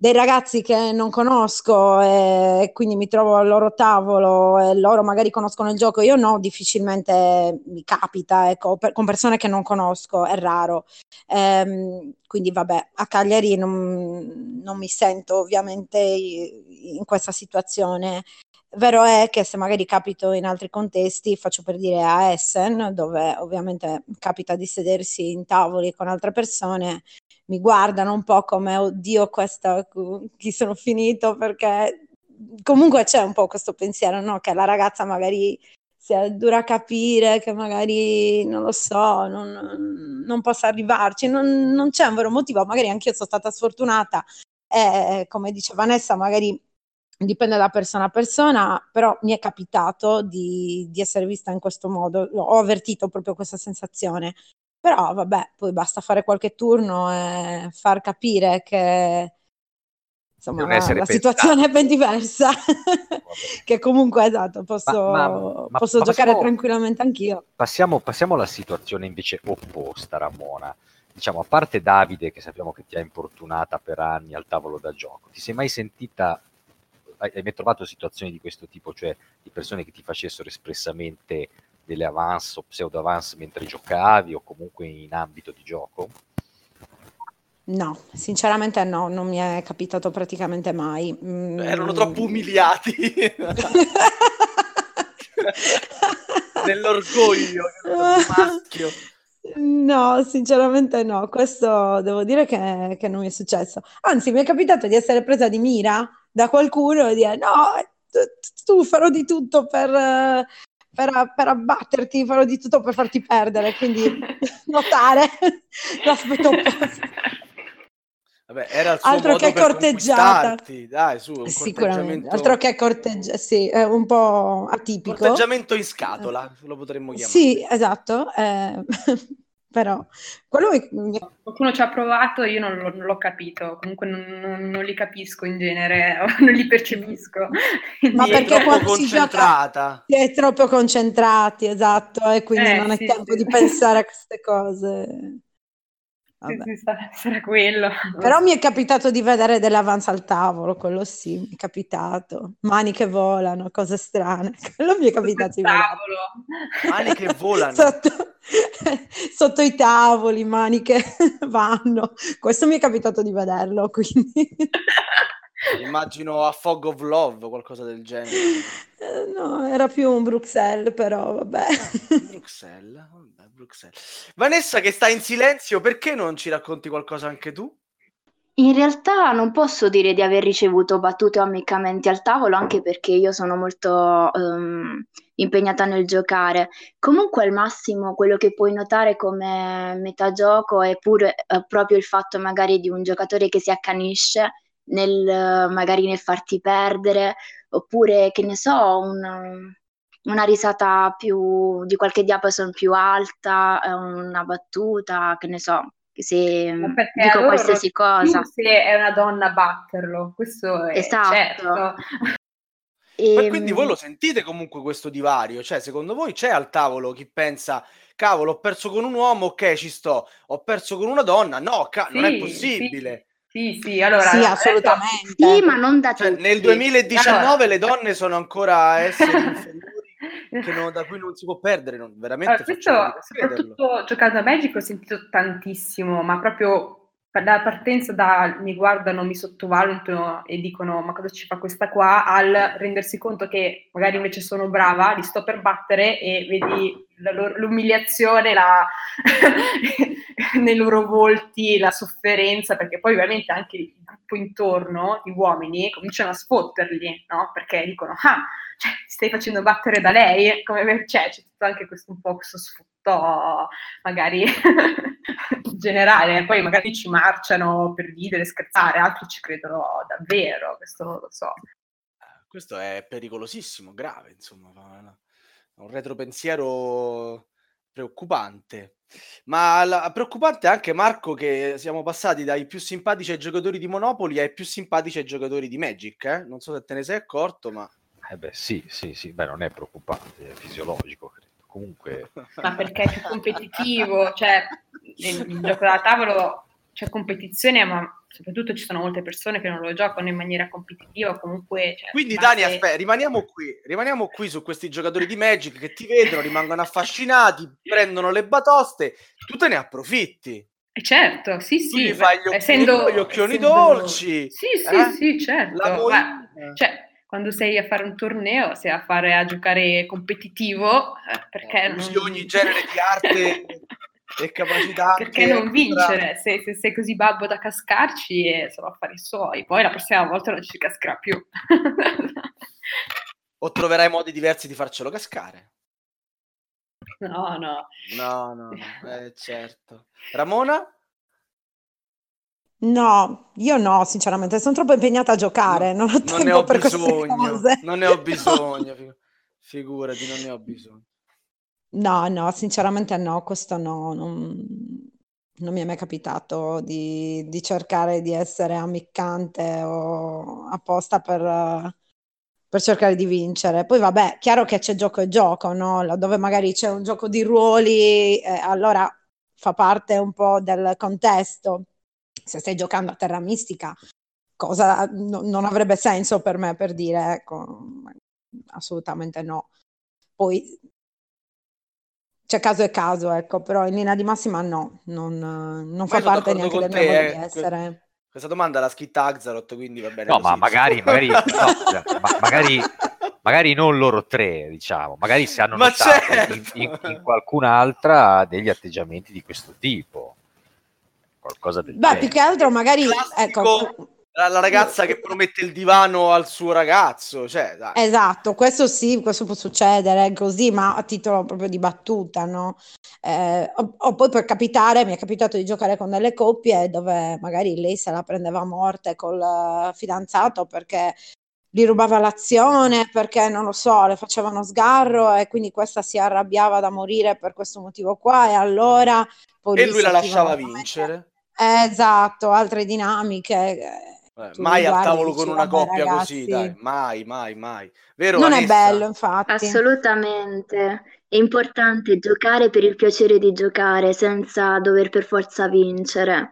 dei ragazzi che non conosco e quindi mi trovo al loro tavolo e loro magari conoscono il gioco, io no, difficilmente mi capita, ecco, per- con persone che non conosco, è raro. Ehm, quindi vabbè, a Cagliari non, non mi sento ovviamente in questa situazione. Vero è che se magari capito in altri contesti, faccio per dire a Essen, dove ovviamente capita di sedersi in tavoli con altre persone, mi guardano un po' come, oddio, questa, chi sono finito, perché comunque c'è un po' questo pensiero, no? Che la ragazza magari sia dura a capire, che magari, non lo so, non, non possa arrivarci, non, non c'è un vero motivo, magari anch'io sono stata sfortunata e come dice Vanessa, magari dipende da persona a persona, però mi è capitato di, di essere vista in questo modo, ho avvertito proprio questa sensazione. Però vabbè, poi basta fare qualche turno e far capire che insomma la, la situazione è ben diversa, che comunque esatto, posso, Ma- ma- ma- posso giocare passiamo- tranquillamente anch'io. Passiamo, passiamo alla situazione invece opposta, Ramona. Diciamo, a parte Davide, che sappiamo che ti ha importunata per anni al tavolo da gioco, ti sei mai sentita, hai hai mai trovato situazioni di questo tipo, cioè di persone che ti facessero espressamente delle avance o pseudo avance mentre giocavi o comunque in ambito di gioco? No, sinceramente no, non mi è capitato praticamente mai. Mm. erano troppo umiliati nell'orgoglio maschio. No, sinceramente no, questo devo dire che, che non mi è successo. Anzi, mi è capitato di essere presa di mira da qualcuno e dire no, tu, farò di tutto per, per, per abbatterti, farò di tutto per farti perdere, quindi notare l'aspetto opposto. Vabbè, era il suo Altro modo che per corteggiata. dai, su, un Sicuramente, altro che corteggiare, sì, è un po' atipico. corteggiamento in scatola, lo potremmo chiamare. Sì, esatto, eh, però quello mi- Qualcuno ci ha provato, io non, l'ho- non l'ho capito, comunque non, non- non li capisco in genere, non li percepisco. Ma è perché quando si gioca- si è troppo concentrati, esatto, e quindi Eh, non è sì, tempo sì. di pensare a queste cose. Sì, Vabbè. sì, sa- sarà quello. Però mi è capitato di vedere dell'avanza al tavolo, quello sì, mi è capitato. Mani che volano, cose strane. Quello mi è capitato di vedere. Tavolo. Mani che volano. Sotto, sotto i tavoli, mani che vanno. Questo mi è capitato di vederlo, quindi... Immagino a Fog of Love, qualcosa del genere. Eh, No, era più un Bruxelles, però vabbè. Bruxelles, vabbè, Bruxelles. Vanessa che sta in silenzio, perché non ci racconti qualcosa anche tu? In realtà non posso dire di aver ricevuto battute o ammiccamenti al tavolo, anche perché io sono molto ehm, impegnata nel giocare. Comunque al massimo quello che puoi notare come metagioco è pure eh, proprio il fatto magari di un giocatore che si accanisce nel magari nel farti perdere, oppure che ne so, un- una risata più di qualche diapason più alta, una battuta, che ne so, se Ma perché dico a loro qualsiasi cosa. se è una donna batterlo, questo è Esatto. certo. Ma Ehm, quindi voi lo sentite comunque questo divario? Cioè, secondo voi c'è al tavolo chi pensa, cavolo, ho perso con un uomo, ok, ci sto, ho perso con una donna, no, ca- non è Sì, possibile. Sì, sì, allora Sì, assolutamente. Sì, ma non da Cioè, tutti. nel 2019 Allora- le donne sono ancora esseri inferiori non- da cui non si può perdere, non- veramente Allora, questo, soprattutto giocando a Magic ho sentito tantissimo, ma proprio dalla partenza da mi guardano, mi sottovalutano e dicono ma cosa ci fa questa qua, al rendersi conto che magari invece sono brava, li sto per battere e vedi loro, l'umiliazione la nei loro volti, la sofferenza, perché poi ovviamente anche il gruppo intorno, gli uomini, cominciano a sfotterli, no? Perché dicono, ah, cioè, ti stai facendo battere da lei? Come, cioè, c'è tutto anche questo, un po' questo sfotto, magari generale, poi magari ci marciano per ridere, scherzare, altri ci credono davvero, questo non lo so. Questo è pericolosissimo, grave, insomma, un retropensiero preoccupante. Ma la, preoccupante anche Marco che siamo passati dai più simpatici ai giocatori di Monopoli ai più simpatici ai giocatori di Magic, eh? Non so se te ne sei accorto, ma... Eh beh, sì, sì, sì, beh, non è preoccupante, è fisiologico, credo. Comunque... Ma perché è più competitivo, cioè, nel, nel gioco da tavolo c'è competizione, ma soprattutto ci sono molte persone che non lo giocano in maniera competitiva comunque cioè, quindi base... Dani aspetta rimaniamo qui rimaniamo qui su questi giocatori di Magic che ti vedono rimangono affascinati prendono le batoste tu te ne approfitti eh certo, sì, tu sì. Gli fai gli, essendo, gli occhioni essendo... dolci. Sì, sì, eh? sì, certo. Ma, cioè, quando sei a fare un torneo, sei a, fare, a giocare competitivo, eh, perché... Eh, usi non... ogni genere di arte e capacità. Perché non vincere? Se, se, sei così babbo da cascarci e sono affari suoi, poi la prossima volta non ci cascherà più. o troverai modi diversi di farcelo cascare. No, no. No, no, no. Eh, certo. Ramona? No, io no, sinceramente, sono troppo impegnata a giocare, no, non ho tempo non ne ho per bisogno, Non ne ho bisogno, figurati, non ne ho bisogno. No, no, sinceramente no, questo no, non, non mi è mai capitato di, di cercare di essere ammiccante o apposta per, per cercare di vincere. Poi vabbè, chiaro che c'è gioco e gioco, no? Dove magari c'è un gioco di ruoli, eh, allora fa parte un po' del contesto. Se stai giocando a Terra Mistica, cosa no, non avrebbe senso per me per dire, ecco, assolutamente no. Poi c'è caso e caso, ecco, però in linea di massima no, non, non fa parte neanche del mio modo eh, di essere. Questa domanda l'ha scritta Axarot, quindi va bene. No, così. ma magari, magari, no, ma magari, magari, non loro tre, diciamo, magari se hanno ma notato certo. in, in, in, qualcun'altra degli atteggiamenti di questo tipo. Qualcosa del Beh, più che altro magari... Ecco, la ragazza che promette il divano al suo ragazzo. Cioè, dai. Esatto, questo sì, questo può succedere così, ma a titolo proprio di battuta, no? Eh, o, o, poi per capitare, mi è capitato di giocare con delle coppie dove magari lei se la prendeva a morte col fidanzato perché gli rubava l'azione, perché non lo so, le facevano sgarro e quindi questa si arrabbiava da morire per questo motivo qua e allora... Poi e lui la lasciava vincere. Eh, esatto, altre dinamiche eh, mai al tavolo con una coppia ragazzi. così, dai. mai, mai, mai. Vero, non Vanessa? è bello, infatti. Assolutamente. È importante giocare per il piacere di giocare senza dover per forza vincere.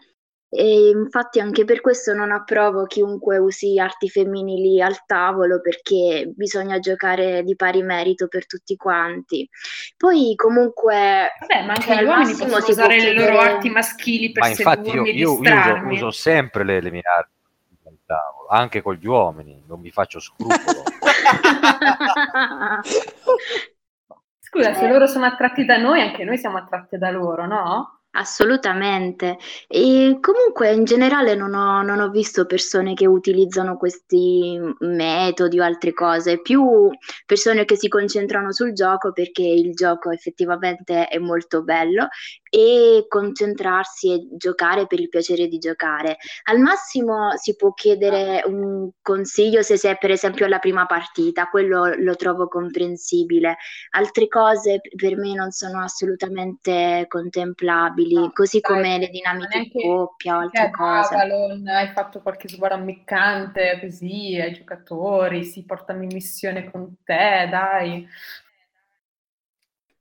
E infatti anche per questo non approvo chiunque usi arti femminili al tavolo perché bisogna giocare di pari merito per tutti quanti. Poi comunque Vabbè, ma anche gli uomini possono usare le loro arti maschili per ma infatti io, io, io uso, uso, sempre le, le mie arti tavolo, anche con gli uomini, non mi faccio scrupolo. Scusa, se loro sono attratti da noi, anche noi siamo attratti da loro, no? Assolutamente. E comunque in generale non ho, non ho visto persone che utilizzano questi metodi o altre cose, più persone che si concentrano sul gioco perché il gioco effettivamente è molto bello e concentrarsi e giocare per il piacere di giocare. Al massimo si può chiedere un consiglio se sei per esempio alla prima partita, quello lo trovo comprensibile. Altre cose per me non sono assolutamente contemplabili, no, così dai, come le dinamiche di coppia o altre cose. Avalon, hai fatto qualche sguardo ammiccante così ai giocatori, si portano in missione con te, dai.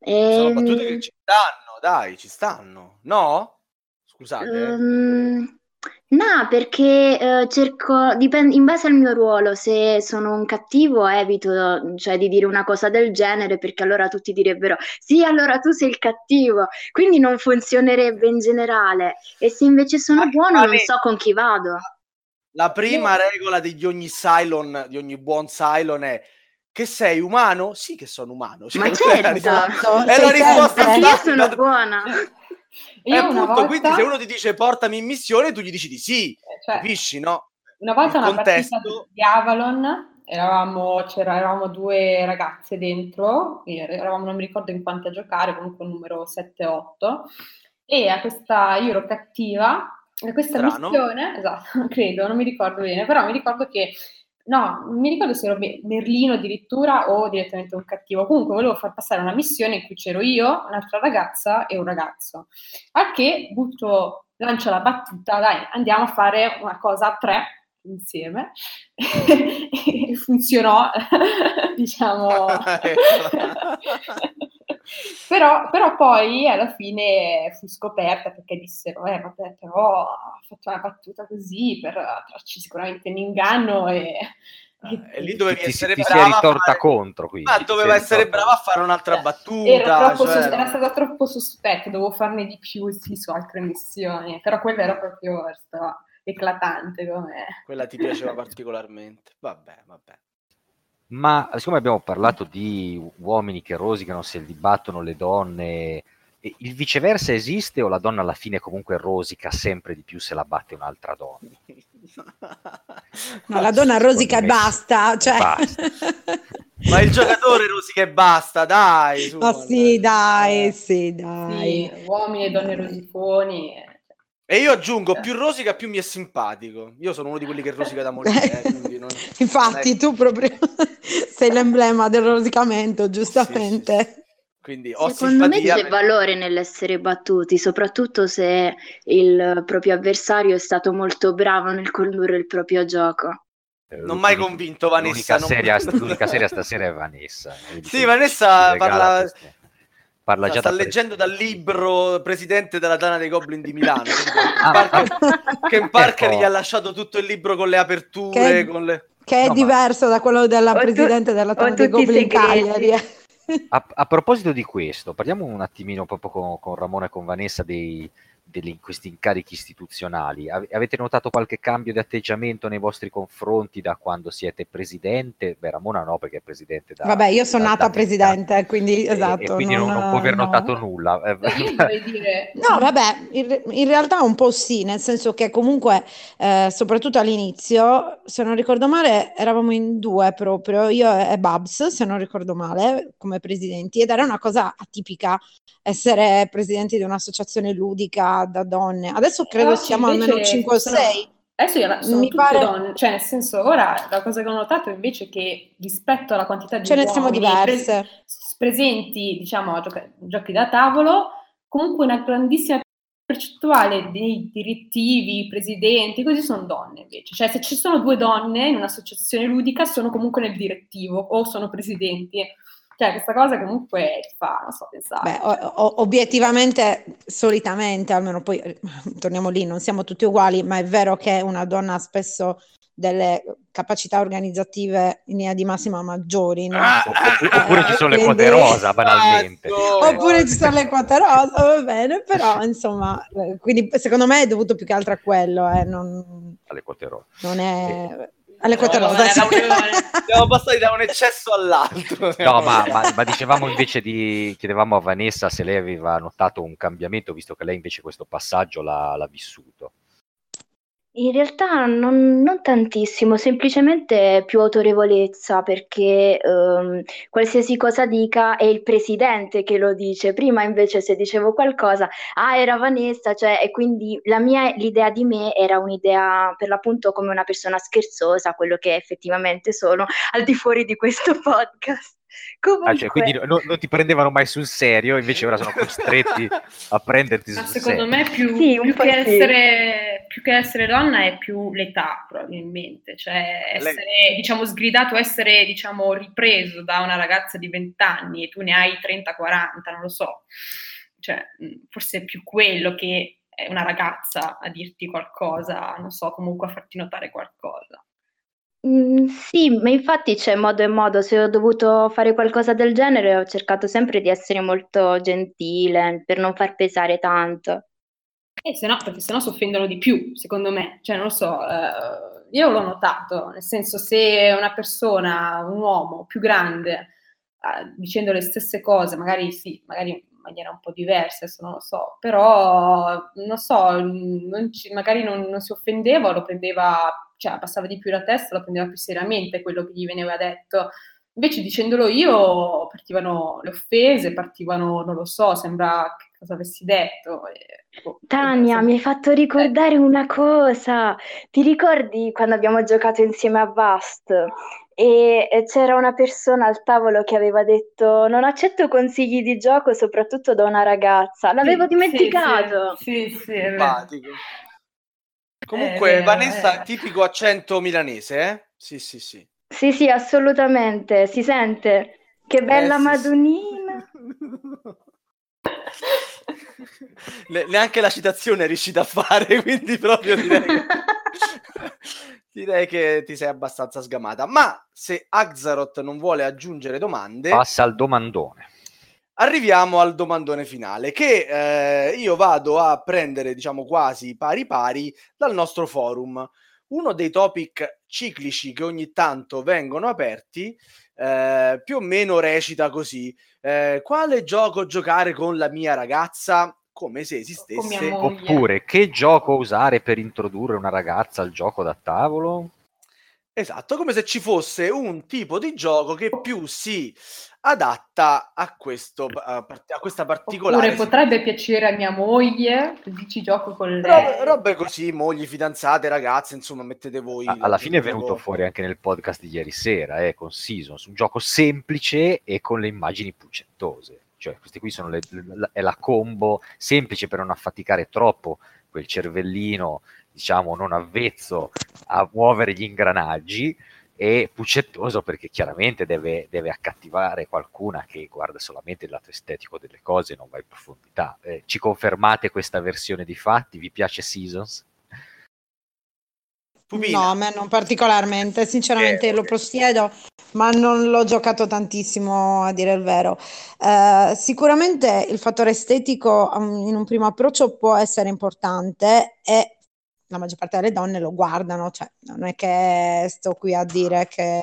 Sono battute che ehm, ci danno dai, ci stanno. No? Scusate. Um, No, perché eh, cerco, dipende, in base al mio ruolo, se sono un cattivo evito, cioè, di dire una cosa del genere perché allora tutti direbbero sì, allora tu sei il cattivo, quindi non funzionerebbe in generale. E se invece sono Ma- buono non so con chi vado. La prima regola di ogni Cylon, di ogni buon Cylon è che sei umano? Sì che sono umano. Cioè, Ma è la certo. risposta- è la sei risposta. Anche io sono buona. E Io una appunto, volta, quindi se uno ti dice portami in missione, tu gli dici di sì, cioè, capisci, no? Una volta Il una contesto- partita di Avalon, eravamo, c'era, eravamo due ragazze dentro, eravamo non mi ricordo in quante a giocare, comunque un numero 7-8, e a questa, io ero cattiva, e a questa Strano. missione, esatto, credo, non mi ricordo bene, però mi ricordo che, no, non mi ricordo se ero Me- Merlino addirittura o direttamente un cattivo, comunque volevo far passare una missione in cui c'ero io, un'altra ragazza e un ragazzo, a che butto, lancio la battuta, dai, andiamo a fare una cosa a tre insieme e funzionò, diciamo. però, però poi alla fine fu scoperta perché dissero, eh vabbè, però ha fatto una battuta così per trarci sicuramente in inganno e... E lì dovevi Ti, ti, essere ti si è brava ritorta fare- contro, quindi. Ma ti doveva essere ritorta- brava a fare un'altra battuta. Era, troppo cioè, sos- era stata troppo sospetta, dovevo farne di più sì, su altre missioni, però quella era proprio stava eclatante come... Quella ti piaceva particolarmente. Vabbè, vabbè. Ma siccome abbiamo parlato di uomini che rosicano se li battono le donne, e il viceversa esiste o la donna alla fine comunque rosica sempre di più se la batte un'altra donna? No, la donna rosica e basta, cioè... Basta. Ma il giocatore rosica e basta, dai. su, Ma sì, dai, Eh. sì, dai. Sì, uomini e donne rosiconi. Eh. E io aggiungo, più rosica più mi è simpatico. Io sono uno di quelli che rosica da morire. eh, non- Infatti, non è- tu proprio sei l'emblema del rosicamento, giustamente. Quindi ho Secondo me c'è valore nell'essere battuti, soprattutto se il proprio avversario è stato molto bravo nel condurre il proprio gioco. Non mai convinto Vanessa. L'unica, non- seria, l'unica seria stasera è Vanessa. Sì, Vanessa parla- queste- parla Sta, già sta da leggendo dal libro Presidente della Tana dei Goblin di Milano. Ah, Parker, Ken Parker ecco. gli ha lasciato tutto il libro con le aperture, Che- con le... Che è No, ma- diverso da quello della O tu- presidente della o Tana dei Goblin. Cagliari. A, a proposito di questo, parliamo un attimino proprio con, con Ramona e con Vanessa dei, degli- questi incarichi istituzionali. Ave- avete notato qualche cambio di atteggiamento nei vostri confronti da quando siete presidente? Beh, Ramona no, perché è presidente da... Vabbè, io sono da- nata da presidente, quindi E- esatto. E quindi non, non può aver no. notato nulla. Eh. No, vabbè, in, in realtà un po' sì, nel senso che comunque, eh, soprattutto all'inizio, se non ricordo male, eravamo in due proprio, io e Babs, se non ricordo male, come presidenti, ed era una cosa atipica essere presidenti di un'associazione ludica da donne. Adesso credo Però siamo almeno 5 o sono- 6. Adesso io sono Mi pare- donne, cioè nel senso ora la cosa che ho notato invece è che rispetto alla quantità di Ce ne siamo diverse. pres- presenti diciamo a gioca- giochi da tavolo, comunque una grandissima percentuale dei direttivi, presidenti, così sono donne invece. Cioè se ci sono due donne in un'associazione ludica sono comunque nel direttivo o sono presidenti. Cioè questa cosa comunque ti fa, non so, pensare. Beh, o- o- obiettivamente, solitamente, almeno poi eh, torniamo lì, non siamo tutti uguali, ma è vero che una donna ha spesso delle capacità organizzative in linea di massima maggiori, no? Ah, Oppure, oppure ci sono le quote rosa, banalmente. Oppure ci sono le quote rosa, va bene, però insomma, eh, quindi secondo me è dovuto più che altro a quello, eh, non, Alle quote rosa. non è alle quote No, Siamo passati da un eccesso all'altro. No, ma, ma- ma dicevamo invece di, chiedevamo a Vanessa se lei aveva notato un cambiamento, visto che lei invece questo passaggio l'ha, l'ha vissuto. In realtà non, non tantissimo, semplicemente più autorevolezza perché ehm, qualsiasi cosa dica è il presidente che lo dice. Prima invece se dicevo qualcosa, ah era Vanessa, cioè, e quindi la mia, l'idea di me era un'idea per l'appunto come una persona scherzosa, quello che effettivamente sono al di fuori di questo podcast. Comunque, Ah, cioè, quindi no- non ti prendevano mai sul serio, invece ora sono costretti a prenderti Ma sul secondo serio. me più, Sì, un più che sì. essere, più che essere donna è più l'età probabilmente, cioè Lei- essere diciamo sgridato, essere diciamo ripreso da una ragazza di 20 anni e tu ne hai 30-40, non lo so, cioè mh, forse è più quello che è una ragazza a dirti qualcosa, non so, comunque a farti notare qualcosa. Mm, sì, ma infatti c'è modo e modo. Se ho dovuto fare qualcosa del genere, ho cercato sempre di essere molto gentile per non far pesare tanto. Eh, se no, perché sennò si offendono di più, secondo me. Cioè, non lo so, eh, io l'ho notato, nel senso se una persona, un uomo più grande, eh, dicendo le stesse cose, magari sì, magari in maniera un po' diversa, adesso non lo so, però, non so, non ci, magari non, non si offendeva, lo prendeva, cioè passava di più la testa, lo prendeva più seriamente quello che gli veniva detto. Invece dicendolo io partivano le offese, partivano, non lo so, sembra che cosa avessi detto. Boh, Tania, mi hai fatto ricordare una cosa. Ti ricordi quando abbiamo giocato insieme a Vast? E, c'era una persona al tavolo che aveva detto non accetto consigli di gioco soprattutto da una ragazza. L'avevo Sì, dimenticato. Sì, sì, sì. Simpatico. Comunque, vero, Vanessa, eh. tipico accento milanese, eh? Sì, sì, sì. Sì, sì, assolutamente, si sente. Che bella Eh, sì, sì. Ne- neanche la citazione è riuscita a fare, quindi proprio direi che, direi che ti sei abbastanza sgamata. Ma se Axaroth non vuole aggiungere domande, Passa al domandone. arriviamo al domandone finale che eh, io vado a prendere, diciamo quasi pari pari, dal nostro forum. Uno dei topic ciclici che ogni tanto vengono aperti eh, più o meno recita così: eh, quale gioco giocare con la mia ragazza? Come se Con mia esistesse. Oppure che gioco usare per introdurre una ragazza al gioco da tavolo? Esatto, come se ci fosse un tipo di gioco che più si adatta a, questo, a questa particolare Oppure potrebbe piacere a mia moglie, dici gioco con lei. Robe, robe così, mogli, fidanzate, ragazze, insomma, mettete voi. A- Alla fine è venuto voi. fuori anche nel podcast di ieri sera, eh, con Seasons, un gioco semplice e con le immagini puccettose. Cioè, queste qui sono le- la- è la combo semplice per non affaticare troppo quel cervellino, diciamo, non avvezzo a muovere gli ingranaggi e puccettoso perché chiaramente deve, deve accattivare qualcuna che guarda solamente il lato estetico delle cose e non va in profondità. Eh, ci confermate questa versione di fatti? Vi piace Seasons? Pupina. No, a me non particolarmente, sinceramente Eh, lo possiedo, ma non l'ho giocato tantissimo a dire il vero. Eh, sicuramente il fattore estetico um, in un primo approccio può essere importante e la maggior parte delle donne lo guardano, cioè non è che sto qui a dire che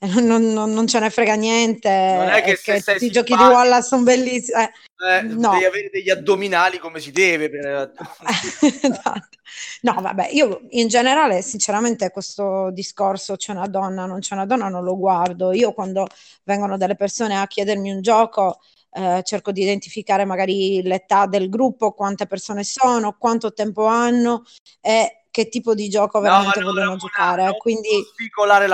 non, non- non ce ne frega niente Non è che se che i giochi di Wallace sono bellissimi. eh, Eh, no. Devi avere degli addominali come si deve. per- Esatto. No, vabbè, io in generale, sinceramente, questo discorso c'è una donna, non c'è una donna, non lo guardo. Io quando vengono delle persone a chiedermi un gioco, eh, cerco di identificare magari l'età del gruppo, quante persone sono, quanto tempo hanno e che tipo di gioco No, veramente no, vogliono Ramona, giocare. non Quindi,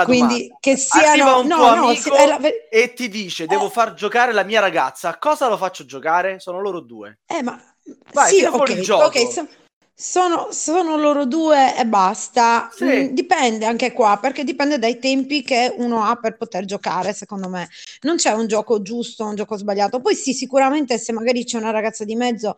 quindi domanda. che siano... Arriva un no, no, è la e ti dice devo Eh. far giocare la mia ragazza. A cosa lo faccio giocare? Sono loro due. Eh, ma Vai, sì, tira fuori ok, il gioco. ok, so- sono, sono loro due e basta. Sì. Mm, dipende anche qua, perché dipende dai tempi che uno ha per poter giocare, secondo me. Non c'è un gioco giusto, un gioco sbagliato. Poi sì, sicuramente se magari c'è una ragazza di mezzo,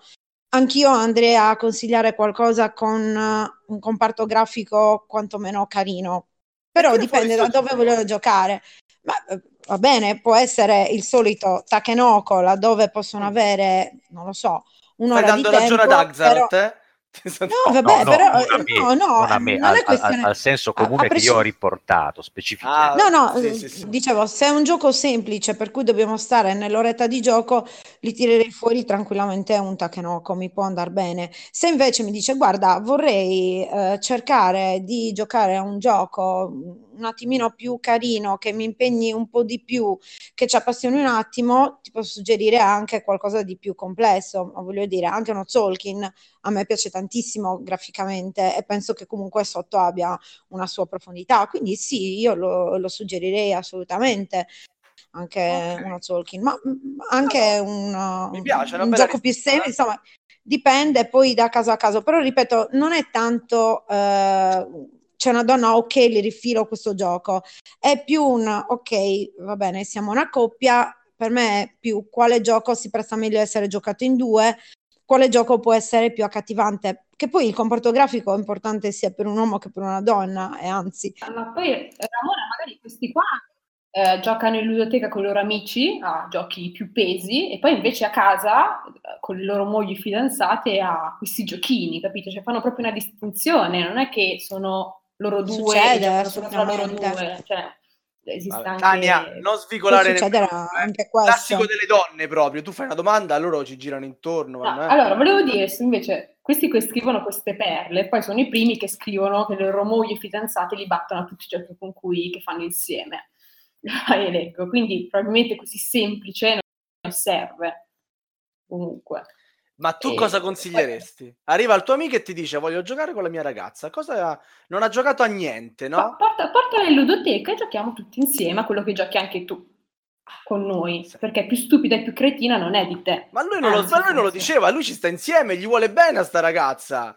anch'io andrei a consigliare qualcosa con eh, un comparto grafico quantomeno carino. Però dipende da dove vogliono giocare. Ma eh, va bene, può essere il solito Takenoko, laddove possono Mm. avere, non lo so, Stai un'ora di dando ragione ad tempo, Axaroth, però- eh? No, vabbè, no, però non a me, no, no, non me, non al, è al- questione al senso a- a comune che io ho riportato, specificamente. Ah, No, no, sì, eh, sì, sì. dicevo, se è un gioco semplice per cui dobbiamo stare nell'oretta di gioco, li tirerei fuori tranquillamente un Takenoko, mi può andare bene. Se invece mi dice, guarda, vorrei eh, cercare di giocare a un gioco un attimino più carino, che mi impegni un po' di più, che ci appassioni un attimo, ti posso suggerire anche qualcosa di più complesso, ma voglio dire, anche uno Tolkien a me piace tantissimo graficamente e penso che comunque sotto abbia una sua profondità. Quindi sì, io lo, lo suggerirei assolutamente anche Ok. uno Tolkien, ma anche un, Mi piace, è una un gioco più semplice, insomma, dipende poi da caso a caso, però ripeto, non è tanto eh, c'è una donna, ok, li rifilo questo gioco, è più un ok, va bene, siamo una coppia, per me è più quale gioco si presta meglio a essere giocato in due quale gioco può essere più accattivante. Che poi il comporto grafico è importante sia per un uomo che per una donna, e anzi. Ma poi, Ramona, magari questi qua eh, giocano in ludoteca con i loro amici a giochi più pesi e poi invece a casa eh, con le loro mogli fidanzate a questi giochini, capito? Cioè fanno proprio una distinzione, non è che sono loro due Succede, sono tra loro due, cioè esiste anche... Tania, non svicolare succederà nemmeno, eh. anche questo. Classico delle donne proprio, tu fai una domanda, loro ci girano intorno. No, eh. allora, volevo dire, invece questi che scrivono queste perle, poi sono i primi che scrivono che le loro mogli e fidanzate li battono a tutti i giochi con cui che fanno insieme. E leggo. Quindi probabilmente così semplice non serve. Comunque. Ma tu E- cosa consiglieresti? Arriva il tuo amico e ti dice voglio giocare con la mia ragazza. Cosa... Non ha giocato a niente, no? Porta, portala in ludoteca e giochiamo tutti insieme a quello che giochi anche tu con noi. Sì. Perché più stupida e più cretina non è di te. Ma lui non, lo, Anzi, ma lui non lo diceva, lui ci sta insieme, gli vuole bene a sta ragazza.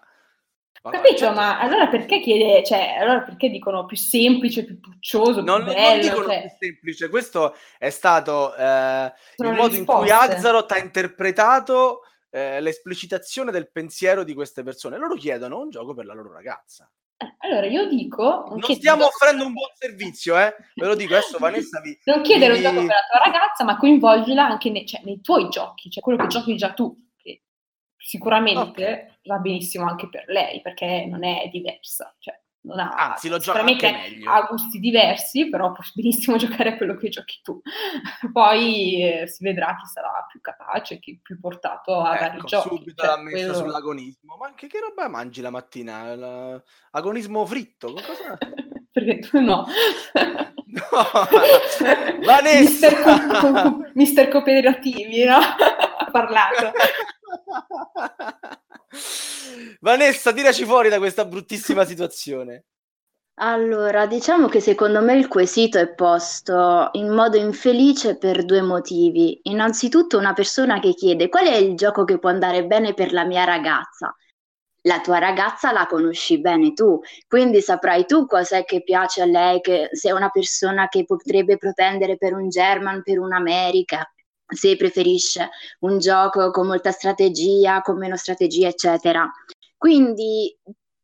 Ma- capito, certo, ma allora perché chiede, cioè, allora perché dicono più semplice, più puccioso, Non, più non bello? dicono cioè, più semplice, questo è stato eh, il le modo in cui risposte. Axaroth ha interpretato eh, l'esplicitazione del pensiero di queste persone. Loro chiedono un gioco per la loro ragazza. Eh, Allora io dico... Non stiamo un- offrendo un buon servizio, eh? Ve lo dico adesso, Vanessa vi... Non chiedere un vi- gioco per la tua ragazza, ma coinvolgila anche nei, cioè, nei tuoi giochi, cioè quello che giochi già tu. Che sicuramente va benissimo anche per lei, perché non è diversa. Cioè, non ha, Anzi, lo gioca anche meglio. ha gusti diversi, però può benissimo giocare a quello che giochi tu. Poi eh, si vedrà chi sarà più capace, chi più portato a vari Ecco, giochi. subito Cioè, l'ha messa quello- sull'agonismo. Ma che, che roba mangi la mattina? La- Agonismo fritto? Cosa... perché tu no. No. Vanessa! Mister, co- co- mister Cooperativi, no? ha parlato. Vanessa, tiraci fuori da questa bruttissima situazione. Allora, diciamo che secondo me il quesito è posto in modo infelice per due motivi. Innanzitutto una persona che chiede qual è il gioco che può andare bene per la mia ragazza. La tua ragazza la conosci bene tu, quindi saprai tu cos'è che piace a lei, che se è una persona che potrebbe propendere per un German, per un'America, se preferisce un gioco con molta strategia, con meno strategia, eccetera. Quindi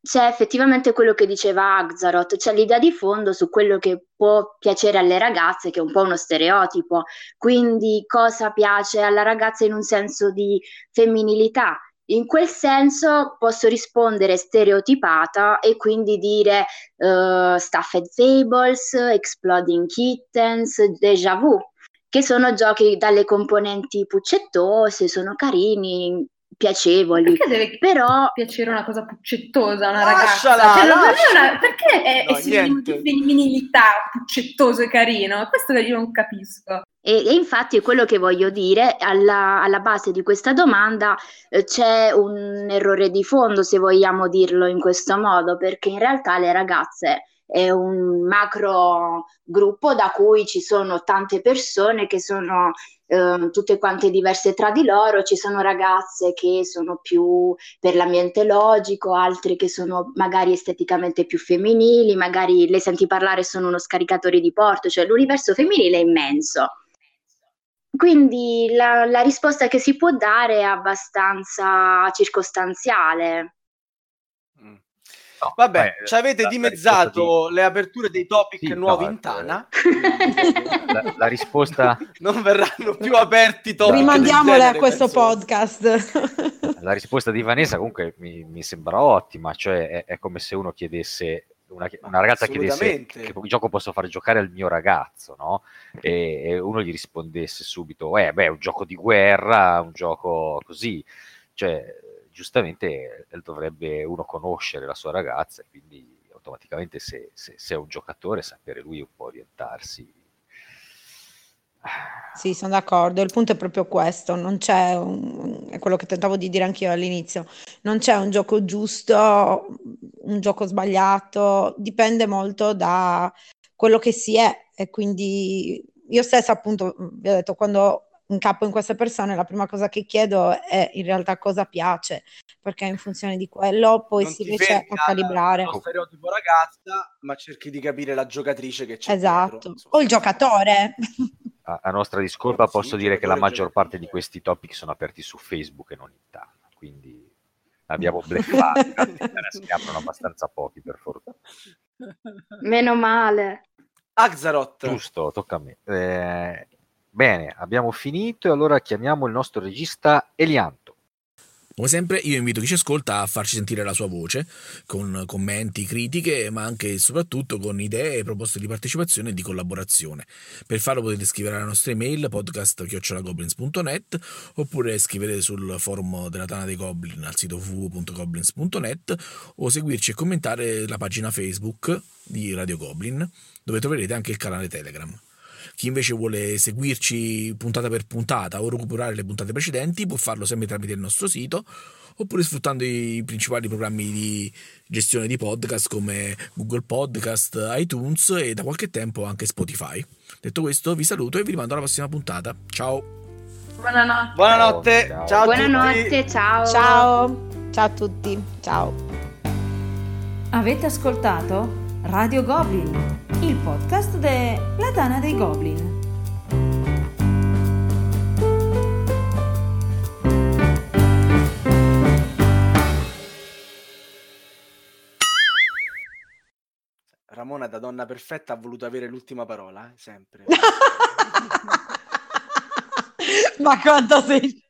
c'è effettivamente quello che diceva Axaroth, c'è l'idea di fondo su quello che può piacere alle ragazze, che è un po' uno stereotipo. Quindi cosa piace alla ragazza in un senso di femminilità? In quel senso posso rispondere stereotipata e quindi dire uh, Stuffed Fables, Exploding Kittens, Deja Vu, che sono giochi dalle componenti puccettose, sono carini, piacevoli. Perché deve Però piacere una cosa puccettosa a una Lasciala, ragazza? Cioè, una- perché è, No, è sinonimo niente. di femminilità, puccettoso e carino? Questo che io non capisco. E, e infatti è quello che voglio dire, alla, alla base di questa domanda eh, c'è un errore di fondo, se vogliamo dirlo in questo modo, perché in realtà le ragazze è un macro gruppo da cui ci sono tante persone che sono eh, tutte quante diverse tra di loro, ci sono ragazze che sono più per l'ambiente logico, altre che sono magari esteticamente più femminili, magari le senti parlare sono uno scaricatore di porto, cioè l'universo femminile è immenso. Quindi la, la risposta che si può dare è abbastanza circostanziale. No, Vabbè, beh, ci avete la- la dimezzato risposta le aperture dei topic Sì, nuovi no, in eh, Tana. di- la, la risposta, non verranno più aperti topic Rimandiamole a genere, questo penso. podcast. la risposta di Vanessa comunque mi, mi sembra ottima, cioè è, è come se uno chiedesse, una, una ragazza chiedesse che gioco posso fare giocare al mio ragazzo, no? E, e uno gli rispondesse subito, eh beh, è un gioco di guerra, un gioco così, cioè giustamente eh, dovrebbe uno conoscere la sua ragazza e quindi automaticamente se, se- se è un giocatore sapere lui un po' orientarsi. Sì, sono d'accordo. Il punto è proprio questo, non c'è un, è quello che tentavo di dire anch'io all'inizio, non c'è un gioco giusto, un gioco sbagliato, dipende molto da quello che si è e quindi io stessa appunto vi ho detto quando incappo in queste persone la prima cosa che chiedo è in realtà cosa piace, perché in funzione di quello poi Non si riesce a calibrare. allo stereotipo ragazza, ma cerchi di capire la giocatrice che c'è Esatto, dietro. o il giocatore. A, a nostra discolpa Sì, posso dire che la giocatore, maggior parte di questi topic sono aperti su Facebook e non in Tana. quindi abbiamo bleffato, ne aprono abbastanza pochi per fortuna. Meno male. Axaroth. Giusto, tocca a me. Eh, bene, abbiamo finito e allora chiamiamo il nostro regista Elianto. Come sempre io invito chi ci ascolta a farci sentire la sua voce con commenti, critiche, ma anche e soprattutto con idee proposte di partecipazione e di collaborazione. Per farlo potete scrivere alla nostra email podcast.goblins.net oppure scrivere sul forum della Tana dei Goblin al sito www.goblins.net o seguirci e commentare la pagina Facebook di Radio Goblin dove troverete anche il canale Telegram. Chi invece vuole seguirci puntata per puntata o recuperare le puntate precedenti può farlo sempre tramite il nostro sito oppure sfruttando i principali programmi di gestione di podcast come Google Podcast, iTunes e da qualche tempo anche Spotify. Detto questo, vi saluto e vi rimando alla prossima puntata. Ciao! Buonanotte. Buonanotte. Ciao. Ciao. a Buonanotte, tutti. ciao. Ciao, ciao a tutti, ciao. Avete ascoltato Radio Goblin, il podcast della Tana dei Goblin. Ramona da donna perfetta ha voluto avere l'ultima parola, eh, sempre. Ma quanto sei